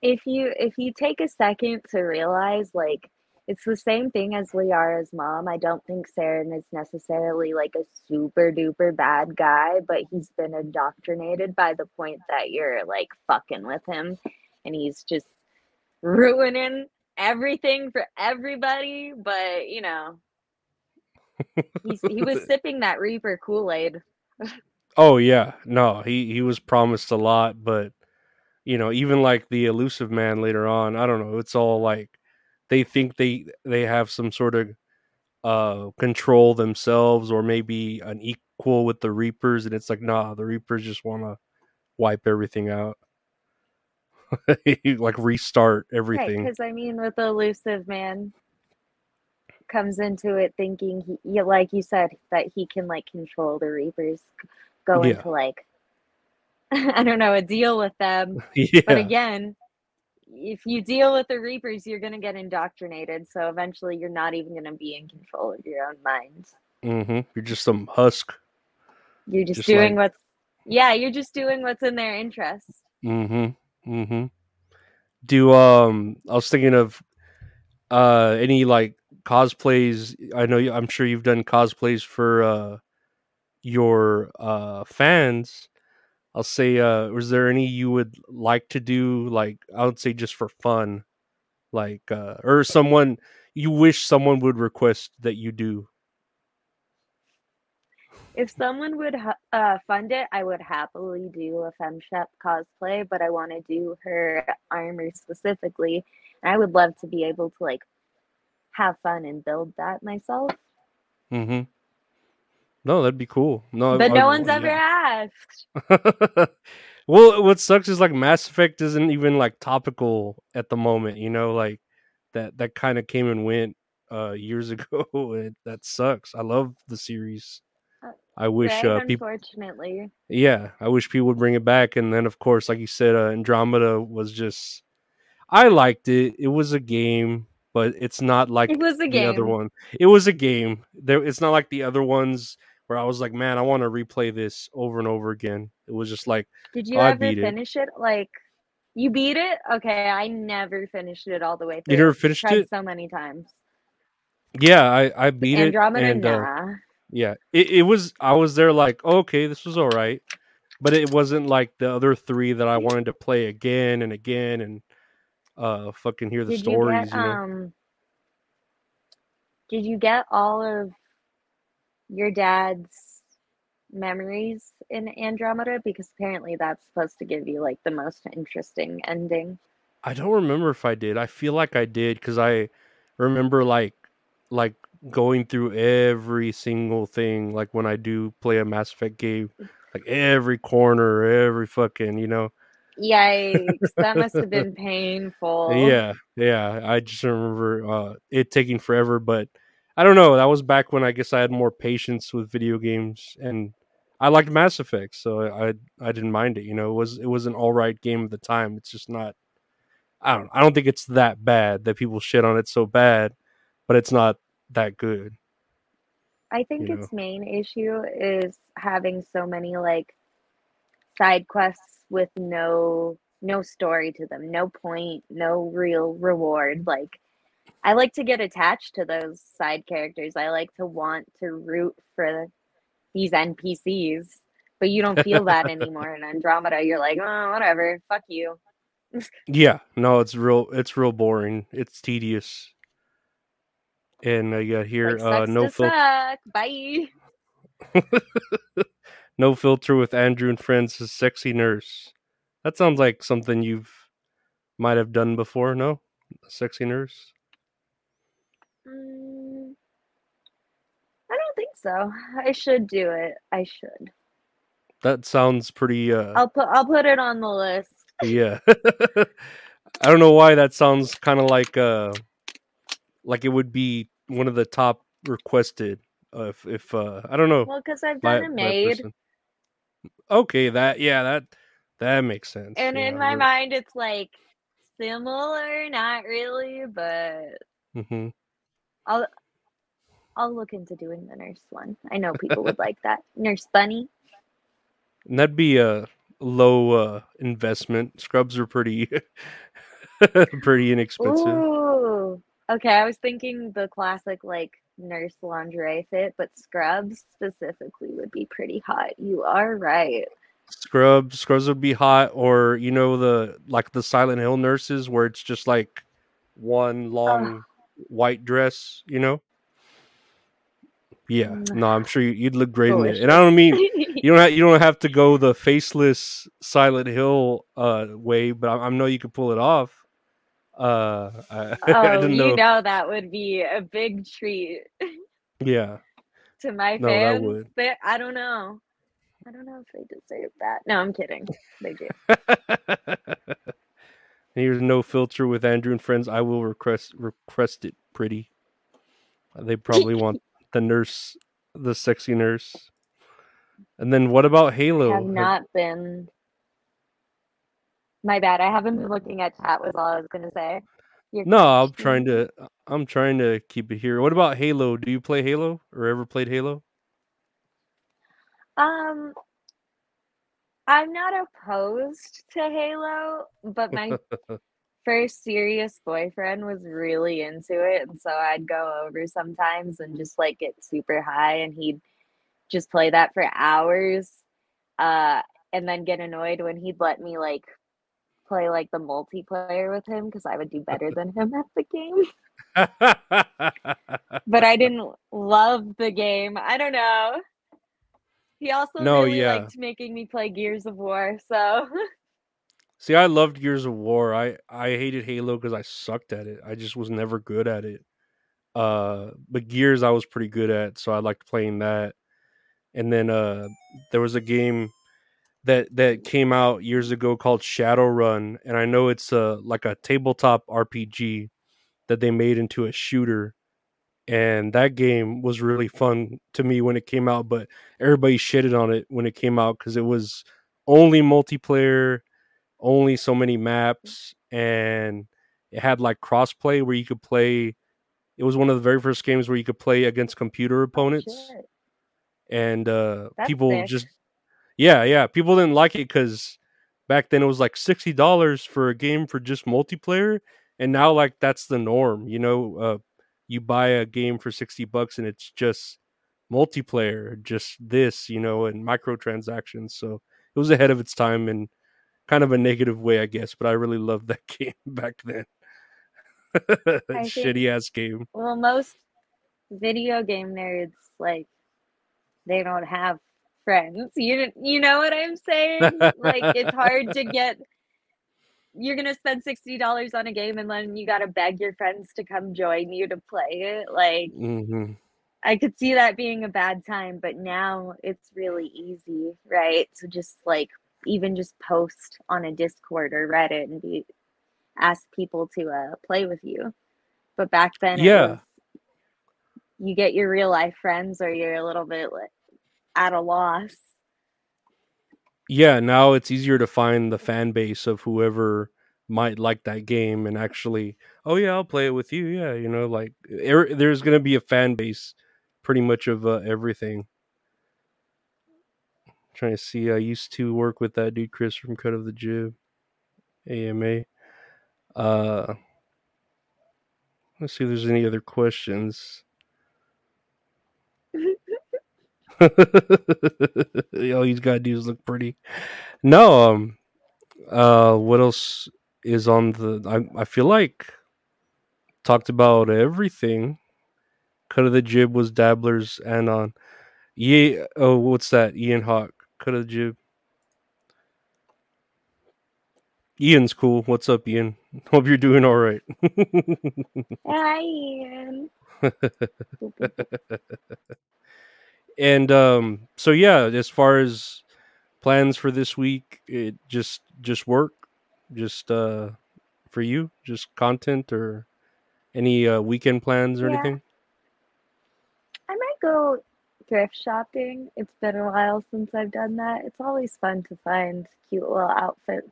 if you if you take a second to realize like it's the same thing as Liara's mom. I don't think Saren is necessarily like a super duper bad guy, but he's been indoctrinated by the point that you're like fucking with him and he's just ruining everything for everybody. But you know, <laughs> he's, he was sipping that Reaper Kool Aid. Oh yeah, no, he he was promised a lot, but you know, even like the elusive man later on, I don't know. It's all like they think they they have some sort of uh control themselves or maybe an equal with the reapers and it's like nah the reapers just want to wipe everything out <laughs> like restart everything because I mean, with the elusive man comes into it thinking he, like you said, that he can like control the Reapers, go Yeah. into like, <laughs> I don't know, a deal with them. <laughs> yeah But again, if you deal with the Reapers, you're gonna get indoctrinated. So eventually, you're not even gonna be in control of your own mind. hmm you're just some husk You're just, Just doing like- what's, yeah, you're just doing what's in their interest. mm-hmm mm-hmm do um i was thinking of uh any like cosplays i know you, i'm sure you've done cosplays for uh your uh fans i'll say uh was there any you would like to do like i would say just for fun like uh or someone you wish someone would request that you do If someone would uh, fund it, I would happily do a FemShep cosplay, but I want to do her armor specifically. And I would love to be able to like have fun and build that myself. mm-hmm no that'd be cool no But I- no I- one's ever yeah. asked. <laughs> well, what sucks is like Mass Effect isn't even like topical at the moment. You know, like that that kind of came and went uh years <laughs> ago. and that sucks. I love the series. Uh, I wish right? uh, people. Unfortunately. Yeah, I wish people would bring it back. And then, of course, like you said, uh, Andromeda was just. I liked it. It was a game, but it's not like It was a the other one. It was a game. There, it's not like the other ones where I was like, man, I want to replay this over and over again. It was just like, Did you I ever beat it. finish it? Like, you beat it? Okay, I never finished it all the way through. You never finished Tried it? so many times. Yeah, I I beat Andromeda, it, and uh, yeah, it, it was. I was there like, "Oh, okay, this was all right, but it wasn't like the other three that I wanted to play again and again and uh fucking hear the Did stories. you You, know, um? Did you get all of your dad's memories in Andromeda? Because apparently that's supposed to give you like the most interesting ending. I don't remember if I did. I feel like I did because I remember like like going through every single thing. Like when I do play a Mass Effect game, like every corner, every fucking you know. Yikes! That must have <laughs> been painful. Yeah, yeah. I just remember uh, it taking forever, but I don't know. That was back when I guess I had more patience with video games, and I liked Mass Effect, so I I didn't mind it. You know, it was it was an all right game at the time. It's just not. I don't. I don't think it's that bad that people shit on it so bad, but it's not that good. I think You its main issue is having so many like side quests with no no story to them, no point, no real reward. Like I like to get attached to those side characters. I like to want to root for these NPCs, but you don't feel that <laughs> anymore in Andromeda. You're like, oh, whatever, fuck you. <laughs> Yeah, no, it's real. It's real boring. It's tedious. And I got here Like, uh, no filter. Bye. <laughs> no filter with Andrew and friends. His sexy nurse. That sounds like something you've might have done before. No, sexy nurse. Mm, I don't think so. I should do it. I should. That sounds pretty. uh I'll put I'll put it on the list. Yeah. <laughs> I don't know why that sounds kind of like uh like it would be one of the top requested. Uh, if if uh I don't know. Well, because I've by- done a maid. Okay, that yeah that that makes sense. and yeah, in my you're- mind, it's like similar, not really, but Mm-hmm. I'll I'll look into doing the nurse one. I know people would <laughs> like that. Nurse Bunny. And that'd be a low uh investment. Scrubs are pretty <laughs> pretty inexpensive. Ooh. Okay, I was thinking the classic like nurse lingerie fit, but scrubs specifically would be pretty hot. You are right. Scrubs, scrubs would be hot, or you know the like the Silent Hill nurses, where it's just like one long white dress. You know. Yeah, Mm. no, I'm sure you- you'd look great in it, and I don't mean you don't have, you don't have to go <laughs> the faceless Silent Hill uh way, but I, I know you could pull it off. Uh, I, <laughs> I oh, didn't you know. know that would be a big treat Yeah, <laughs> to my No, fans. They, I don't know. I don't know if they deserve that. No, I'm kidding. They do. Here's no filter with Andrew and friends. I will request request it pretty. They probably want the nurse, the sexy nurse. And then what about Halo? I have not been. My bad. I haven't been looking at chat. Was all I was gonna say. Your No, I'm trying to. I'm trying to keep it here. What about Halo? Do you play Halo or ever played Halo? Um, I'm not opposed to Halo, but my <laughs> first serious boyfriend was really into it, and so I'd go over sometimes and just like get super high, and he'd just play that for hours, uh, and then get annoyed when he'd let me like play like the multiplayer with him because I would do better than him at the game. But I didn't love the game. I don't know. He also No, really yeah. liked making me play Gears of War, so <laughs> See, I loved Gears of War. I I hated Halo because I sucked at it. I just was never good at it. Uh, but Gears I was pretty good at, so I liked playing that. And then uh, there was a game that that came out years ago called Shadowrun, and I know it's uh like a tabletop RPG that they made into a shooter. And that game was really fun to me when it came out, but everybody shitted on it when it came out because it was only multiplayer only so many maps and it had like crossplay where you could play it was one of the very first games where you could play against computer opponents and uh That's people sick. just yeah yeah people didn't like it because back then it was like $60 for a game for just multiplayer and now like that's the norm you know uh you buy a game for 60 bucks and it's just multiplayer just this you know and microtransactions so it was ahead of its time and kind of a negative way i guess but i really loved that <laughs> game back then <laughs> shitty ass game Well, most video game nerds like they don't have friends. You you know what I'm saying? like it's hard to <laughs> get you're gonna spend sixty dollars on a game and then you gotta beg your friends to come join you to play it. Like hmm I could see that being a bad time, but now it's really easy, right? So just like even just post on a Discord or Reddit and be ask people to uh, play with you. But back then, Yeah. was, you get your real life friends, or you're a little bit like, at a loss. yeah, now it's easier to find the fan base of whoever might like that game and actually, oh yeah, I'll play it with you. Yeah, you know, like er, there's gonna be a fan base, pretty much of uh, everything. Trying to see, I used to work with that dude Chris from Cut of the Jib, AMA. Uh, let's see if there's any other questions. <laughs> All he's got to do is look pretty. No, um, uh, what else is on the? I I feel like talked about everything. Cut of the jib was dabblers and on. Yeah. Oh, what's that? Ian Hawk. Cut of the jib. Ian's cool. What's up, Ian? <laughs> Hope you're doing all right. <laughs> Hi, Ian. <laughs> and um so yeah as far as plans for this week it just just work just uh for you just content or any uh weekend plans or Yeah. anything I might go thrift shopping. It's been a while since I've done that. It's always fun to find cute little outfits.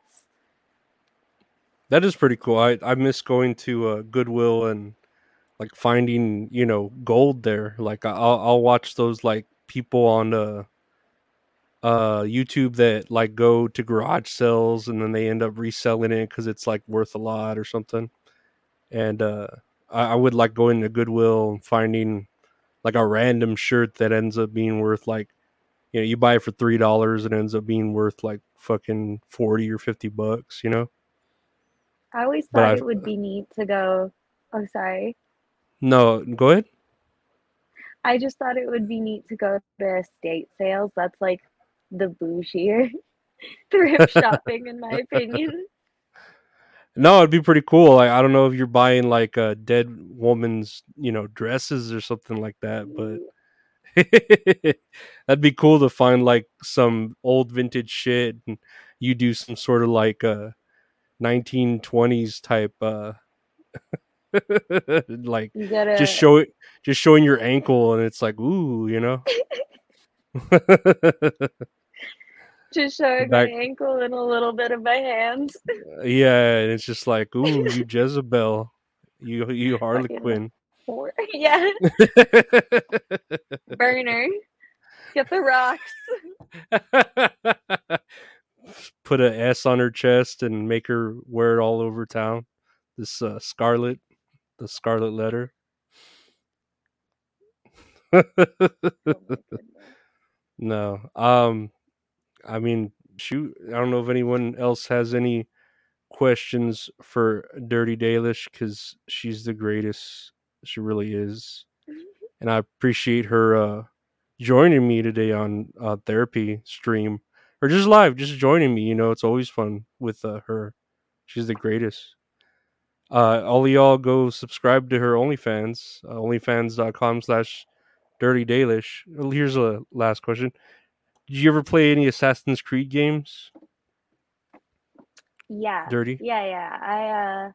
that is pretty cool i i miss going to uh goodwill and like finding you know gold there like i'll i'll watch those like people on uh uh youtube that like go to garage sales and then they end up reselling it because it's like worth a lot or something and uh I, I would like going to goodwill and finding like a random shirt that ends up being worth like you know you buy it for three dollars and ends up being worth like fucking 40 or 50 bucks you know I always But thought I've- it would be neat to go. Oh, sorry. no go ahead I just thought it would be neat to go to estate sales. That's like the bougier <laughs> thrift <laughs> shopping, in my opinion. No, it'd be pretty cool. Like I don't know if you're buying like a dead woman's, you know, dresses or something like that, but <laughs> that'd be cool to find like some old vintage shit and you do some sort of like uh 1920s type uh <laughs> like gotta just show it just showing your ankle and it's like ooh, you know. <laughs> just showing back- my ankle and a little bit of my hand. yeah, and it's just like <laughs> ooh, you Jezebel. You you Harlequin. <laughs> Yeah, burner. Get the rocks. <laughs> put a S on her chest and make her wear it all over town. This uh, scarlet, the scarlet letter. Oh no, um, I mean, shoot, I don't know if anyone else has any questions for Dirty Dalish because she's the greatest. She really is, and I appreciate her uh, joining me today on uh, therapy stream or just live, just joining me. You know, it's always fun with uh, her. She's the greatest. Uh, all of y'all go subscribe to her OnlyFans, uh, onlyfans.com slash dirty dalish. Here's a last question. Did you ever play any Assassin's Creed games? Yeah. Dirty? Yeah, yeah. I uh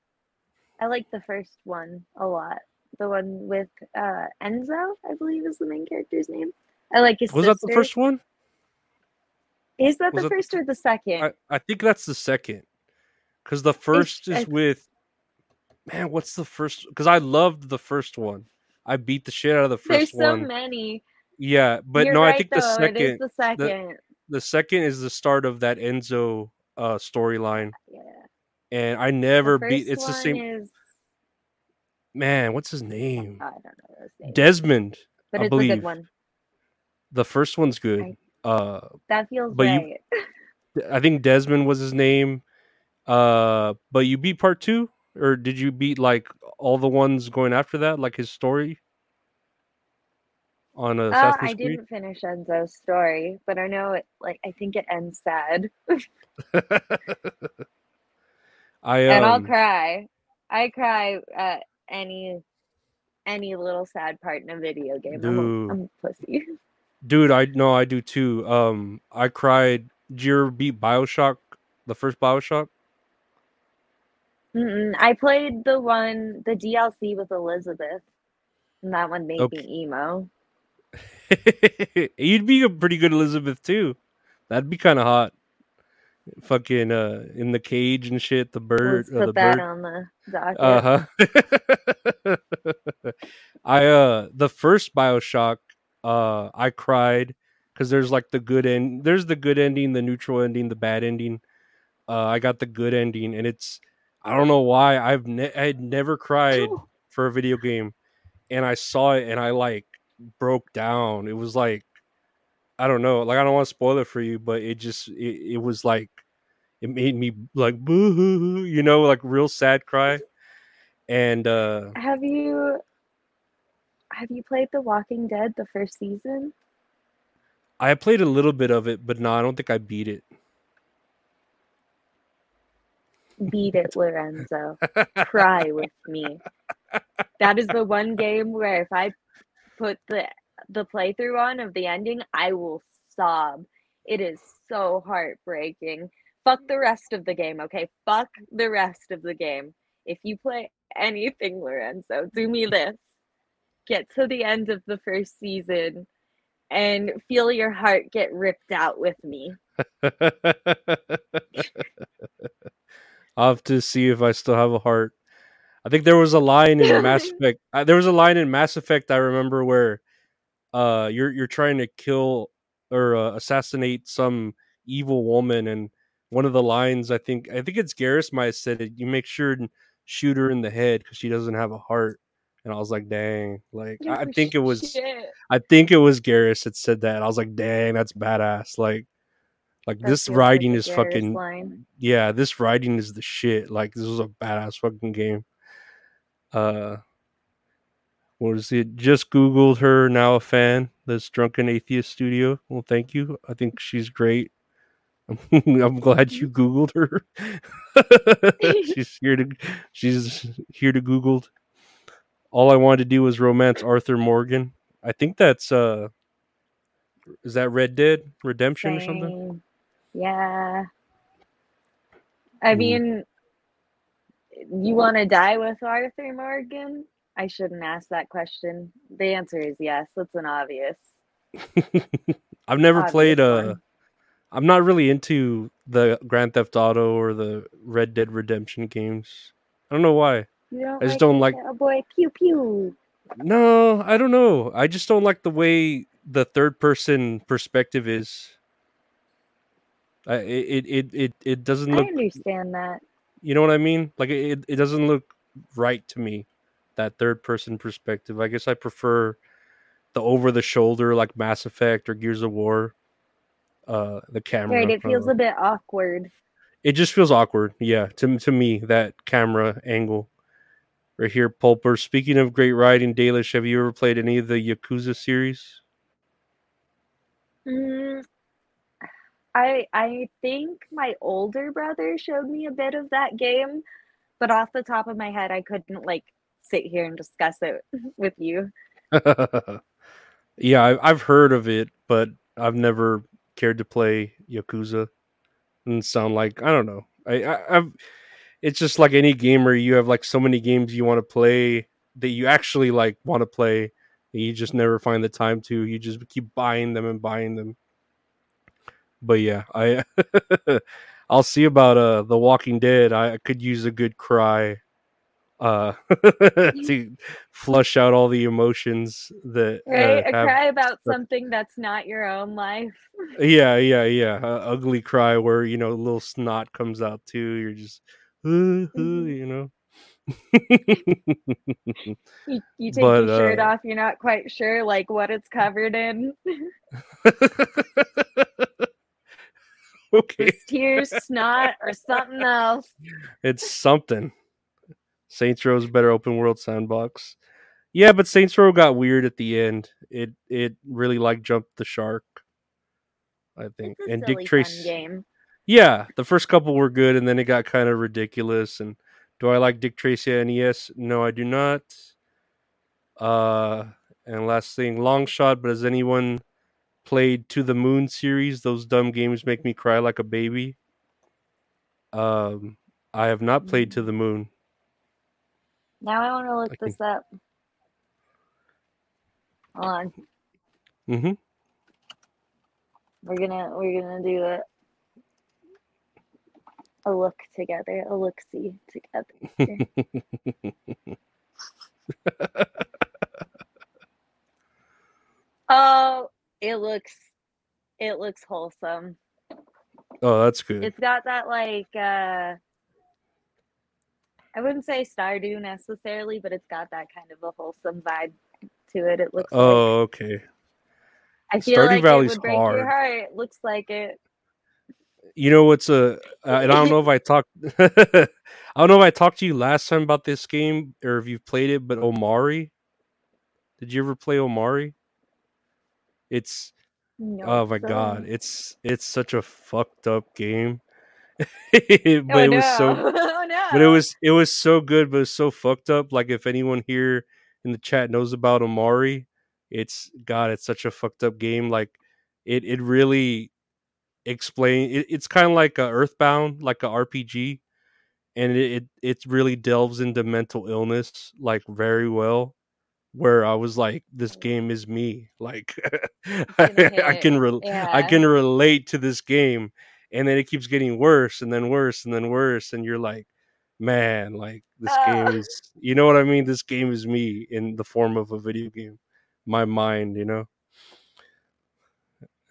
I like the first one a lot. The one with uh Enzo, I believe is the main character's name. I like his Was sister. that the first one? Is that was the that first or the second? I, I think that's the second. Because the first is it's- with man, what's the first? Because I loved the first one. I beat the shit out of the first There's first so many. Yeah, but You're no, right, I think the though, is second, the second. the second is the start of that Enzo uh storyline, yeah. and I never beat. It's the same Is, man. What's his name? I don't know those names. Desmond. but I it's a believe. good one. The first one's good. I- Uh, That feels But you- right. I think Desmond was his name. Uh, but you beat part two, or did you beat like all the ones going after that, like his story on uh, Uh, I Creed? didn't finish Enzo's story, but I know it like I think it ends sad. <laughs> I and I'll um, cry. I cry at any any little sad part in a video game. I'm Dude. a, I'm a pussy. <laughs> dude, I know I do too. Um, I cried Did you ever beat Bioshock, the first Bioshock? Mm-mm. I played the one, the DLC with Elizabeth, and that one made Okay. me emo. <laughs> You'd be a pretty good Elizabeth too. That'd be kind of hot. Fucking uh, in the cage and shit. The bird, Let's uh, put the that bird. on the docket. Uh huh. <laughs> I uh the first Bioshock, uh, I cried because there's like the good end. There's the good ending, the neutral ending, the bad ending. Uh, I got the good ending, and it's I don't know why I've ne- I had never cried for a video game, and I saw it and I like broke down. It was like I don't know, like I don't want to spoil it for you, but it just it, it was like it made me like boo, hoo you know, like real sad cry. And uh Have you have you played The Walking Dead the first season? I played a little bit of it, but no, I don't think I beat it. Beat it, Lorenzo. <laughs> Cry with me. That is the one game where if I put the the playthrough on of the ending, I will sob. It is so heartbreaking. Fuck the rest of the game, okay? Fuck the rest of the game. If you play anything, Lorenzo, do me this. Get to the end of the first season and feel your heart get ripped out with me. <laughs> I'll have to see if I still have a heart. I think there was a line in Mass <laughs> Effect. Uh, there was a line in Mass Effect I remember where uh you're you're trying to kill or uh, assassinate some evil woman and one of the lines I think I think it's Garrus might have said it you make sure and shoot her in the head because she doesn't have a heart and I was like dang like I, I Oh, think it was. I think it was Garrus that said that I was like dang that's badass like like this writing is Garrus fucking line. yeah, this writing is the shit. Like this was a badass fucking game. Uh what is it? Just Googled her, now a fan. This drunken atheist studio. Well, thank you. I think she's great. <laughs> I'm glad you Googled her. <laughs> she's here to she's here to Googled. All I wanted to do was romance Arthur Morgan. I think that's uh is that Red Dead Redemption or something? Yeah. I Mm. mean, you want to die with Arthur Morgan? I shouldn't ask that question. The answer is yes. That's an obvious. <laughs> I've never obvious played uh one. I'm not really into the Grand Theft Auto or the Red Dead Redemption games. I don't know why. Don't I just like don't like- cowboy pew pew. No, I don't know. I just don't like the way the third person perspective is. I, it, it it it doesn't I understand that. You know what I mean? Like it it doesn't look right to me. That third person perspective. I guess I prefer the over the shoulder like Mass Effect or Gears of War. Uh, the camera. Right, it feels uh, a bit awkward. it just feels awkward yeah to, to me that camera angle right here pulper speaking of great writing dalish have you ever played any of the yakuza series Mm, I I think my older brother showed me a bit of that game, but off the top of my head, I couldn't like sit here and discuss it <laughs> with you. <laughs> yeah i've heard of it but i've never cared to play yakuza. And sound like i don't know. I, I i've it's just like any gamer you have like so many games you want to play that you actually like want to play and you just never find the time to. You just keep buying them and buying them but yeah i <laughs> i'll see about uh the walking dead i could use a good cry uh <laughs> to flush out all the emotions that Right? uh, a cry about something that's not your own life. <laughs> yeah yeah yeah ugly cry where you know a little snot comes out too you're just "Uh, uh," Mhm. you know You, you take But, your shirt uh, off, you're not quite sure like what it's covered in. Okay. It's tears, snot, or something else. it's something. Saints row's better open world sandbox. Yeah but saints row got weird at the end. It it really like jumped the shark i think. And dick fun game. yeah the first couple were good and then it got kind of ridiculous. And do i like dick tracy at nes no i do not. Uh and last thing long shot but has anyone played To the Moon series. Those dumb games make me cry like a baby. Um, I have not played To the Moon. Now I want to look I can- this up. Hold on. Mm-hmm. We're gonna we're gonna do a a look together, a look see together. <laughs> <laughs> Oh, it looks it looks wholesome. Oh, that's good. It's got that like uh I wouldn't say Stardew necessarily, but it's got that kind of a wholesome vibe to it. It looks like oh, okay. I feel Stardew like Valley's it would break hard. your heart. It looks like it. You know what's a uh, <laughs> and I don't know if I talked <laughs> I don't know if I talked to you last time about this game or if you've played it, but Omori. Did you ever play Omori? It's No, oh my so- god, it's it's such a fucked up game. <laughs> but Oh, it was so <laughs> oh no. but it was it was so good, but it's so fucked up. Like if anyone here in the chat knows about Omori, it's God, it's such a fucked up game. Like it it really explain it, it's kind of like a Earthbound, like a RPG, and it, it it really delves into mental illness like very well. Where I was like, this game is me. Like <laughs> I, I can re- I can relate to this game, and then it keeps getting worse and then worse and then worse, and you're like, man, like this Ah. game <laughs> is, you know what I mean? This game is me in the form of a video game, my mind, you know.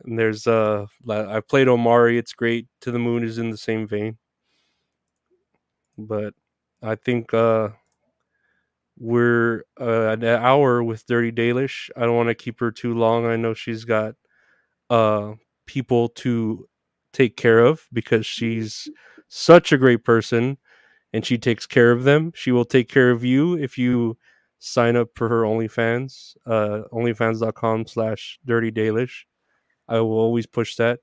And there's uh, I played Omori. It's great. To the Moon is in the same vein, but I think uh, we're uh, an hour with Dirty Dalish. I don't want to keep her too long. I know she's got uh people to take care of because she's such a great person and she takes care of them. She will take care of you if you sign up for her OnlyFans, uh onlyfans.com slash dirty dalish. I will always push that.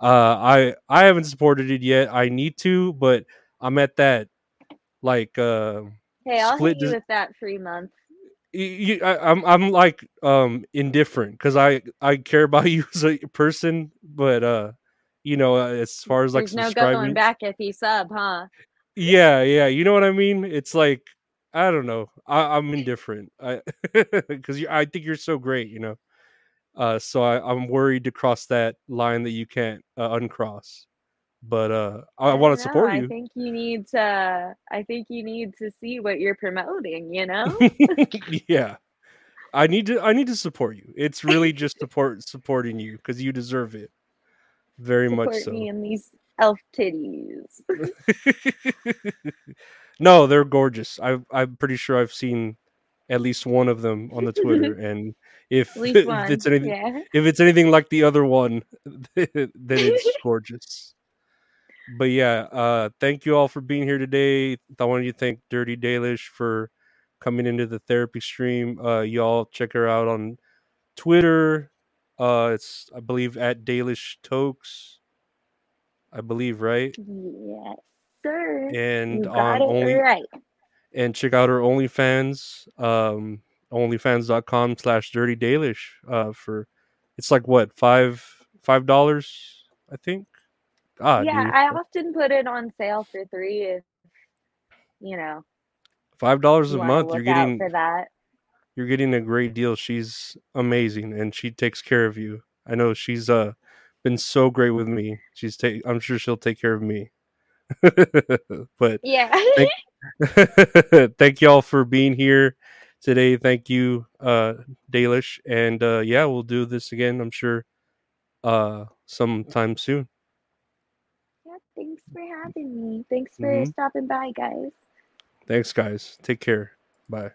Uh I I haven't supported it yet. I need to, but I'm at that like uh Hey, I'll split hit you dis- with that free month. you, you, I, I'm I'm like um indifferent because I I care about <laughs> you as a person, but uh, you know, uh, as far as like There's no going back if you sub, huh? yeah, yeah, you know what I mean. It's like I don't know, I, I'm indifferent, I <laughs> because I think you're so great, you know. Uh, so I, I'm worried to cross that line that you can't uh, uncross. But uh, I, want to support you I think you need to. I think you need to see what you're promoting. You know. <laughs> yeah. I need to I need to support you. It's really just <laughs> support supporting you because you deserve it. Very Support much so. me in these elf titties. <laughs> no, they're gorgeous. I I'm pretty sure I've seen at least one of them on the Twitter and if, if it's anything yeah. if it's anything like the other one, then it's gorgeous. But yeah, uh, thank you all for being here today. I wanted to thank Dirty Dalish for coming into the therapy stream. Uh, y'all check her out on Twitter. Uh, it's I believe at Dalish Tokes. I believe right, Yes, sir. and you on it only right. and check out her OnlyFans. Um, OnlyFans.com slash Dirty Dalish. Uh, for it's like what five five dollars I think. God, yeah, dude. I often put it on sale for three if you know five dollars a month. You're getting for that. you're getting a great deal. She's amazing and she takes care of you. I know she's uh been so great with me. She's take I'm sure she'll take care of me. <laughs> but Yeah. Thank, <laughs> <laughs> thank y'all for being here today. Thank you, uh Dalish. And uh yeah, we'll do this again, I'm sure uh sometime soon. Thanks for having me. Thanks for Mhm. stopping by, guys. Thanks guys. Take care. Bye.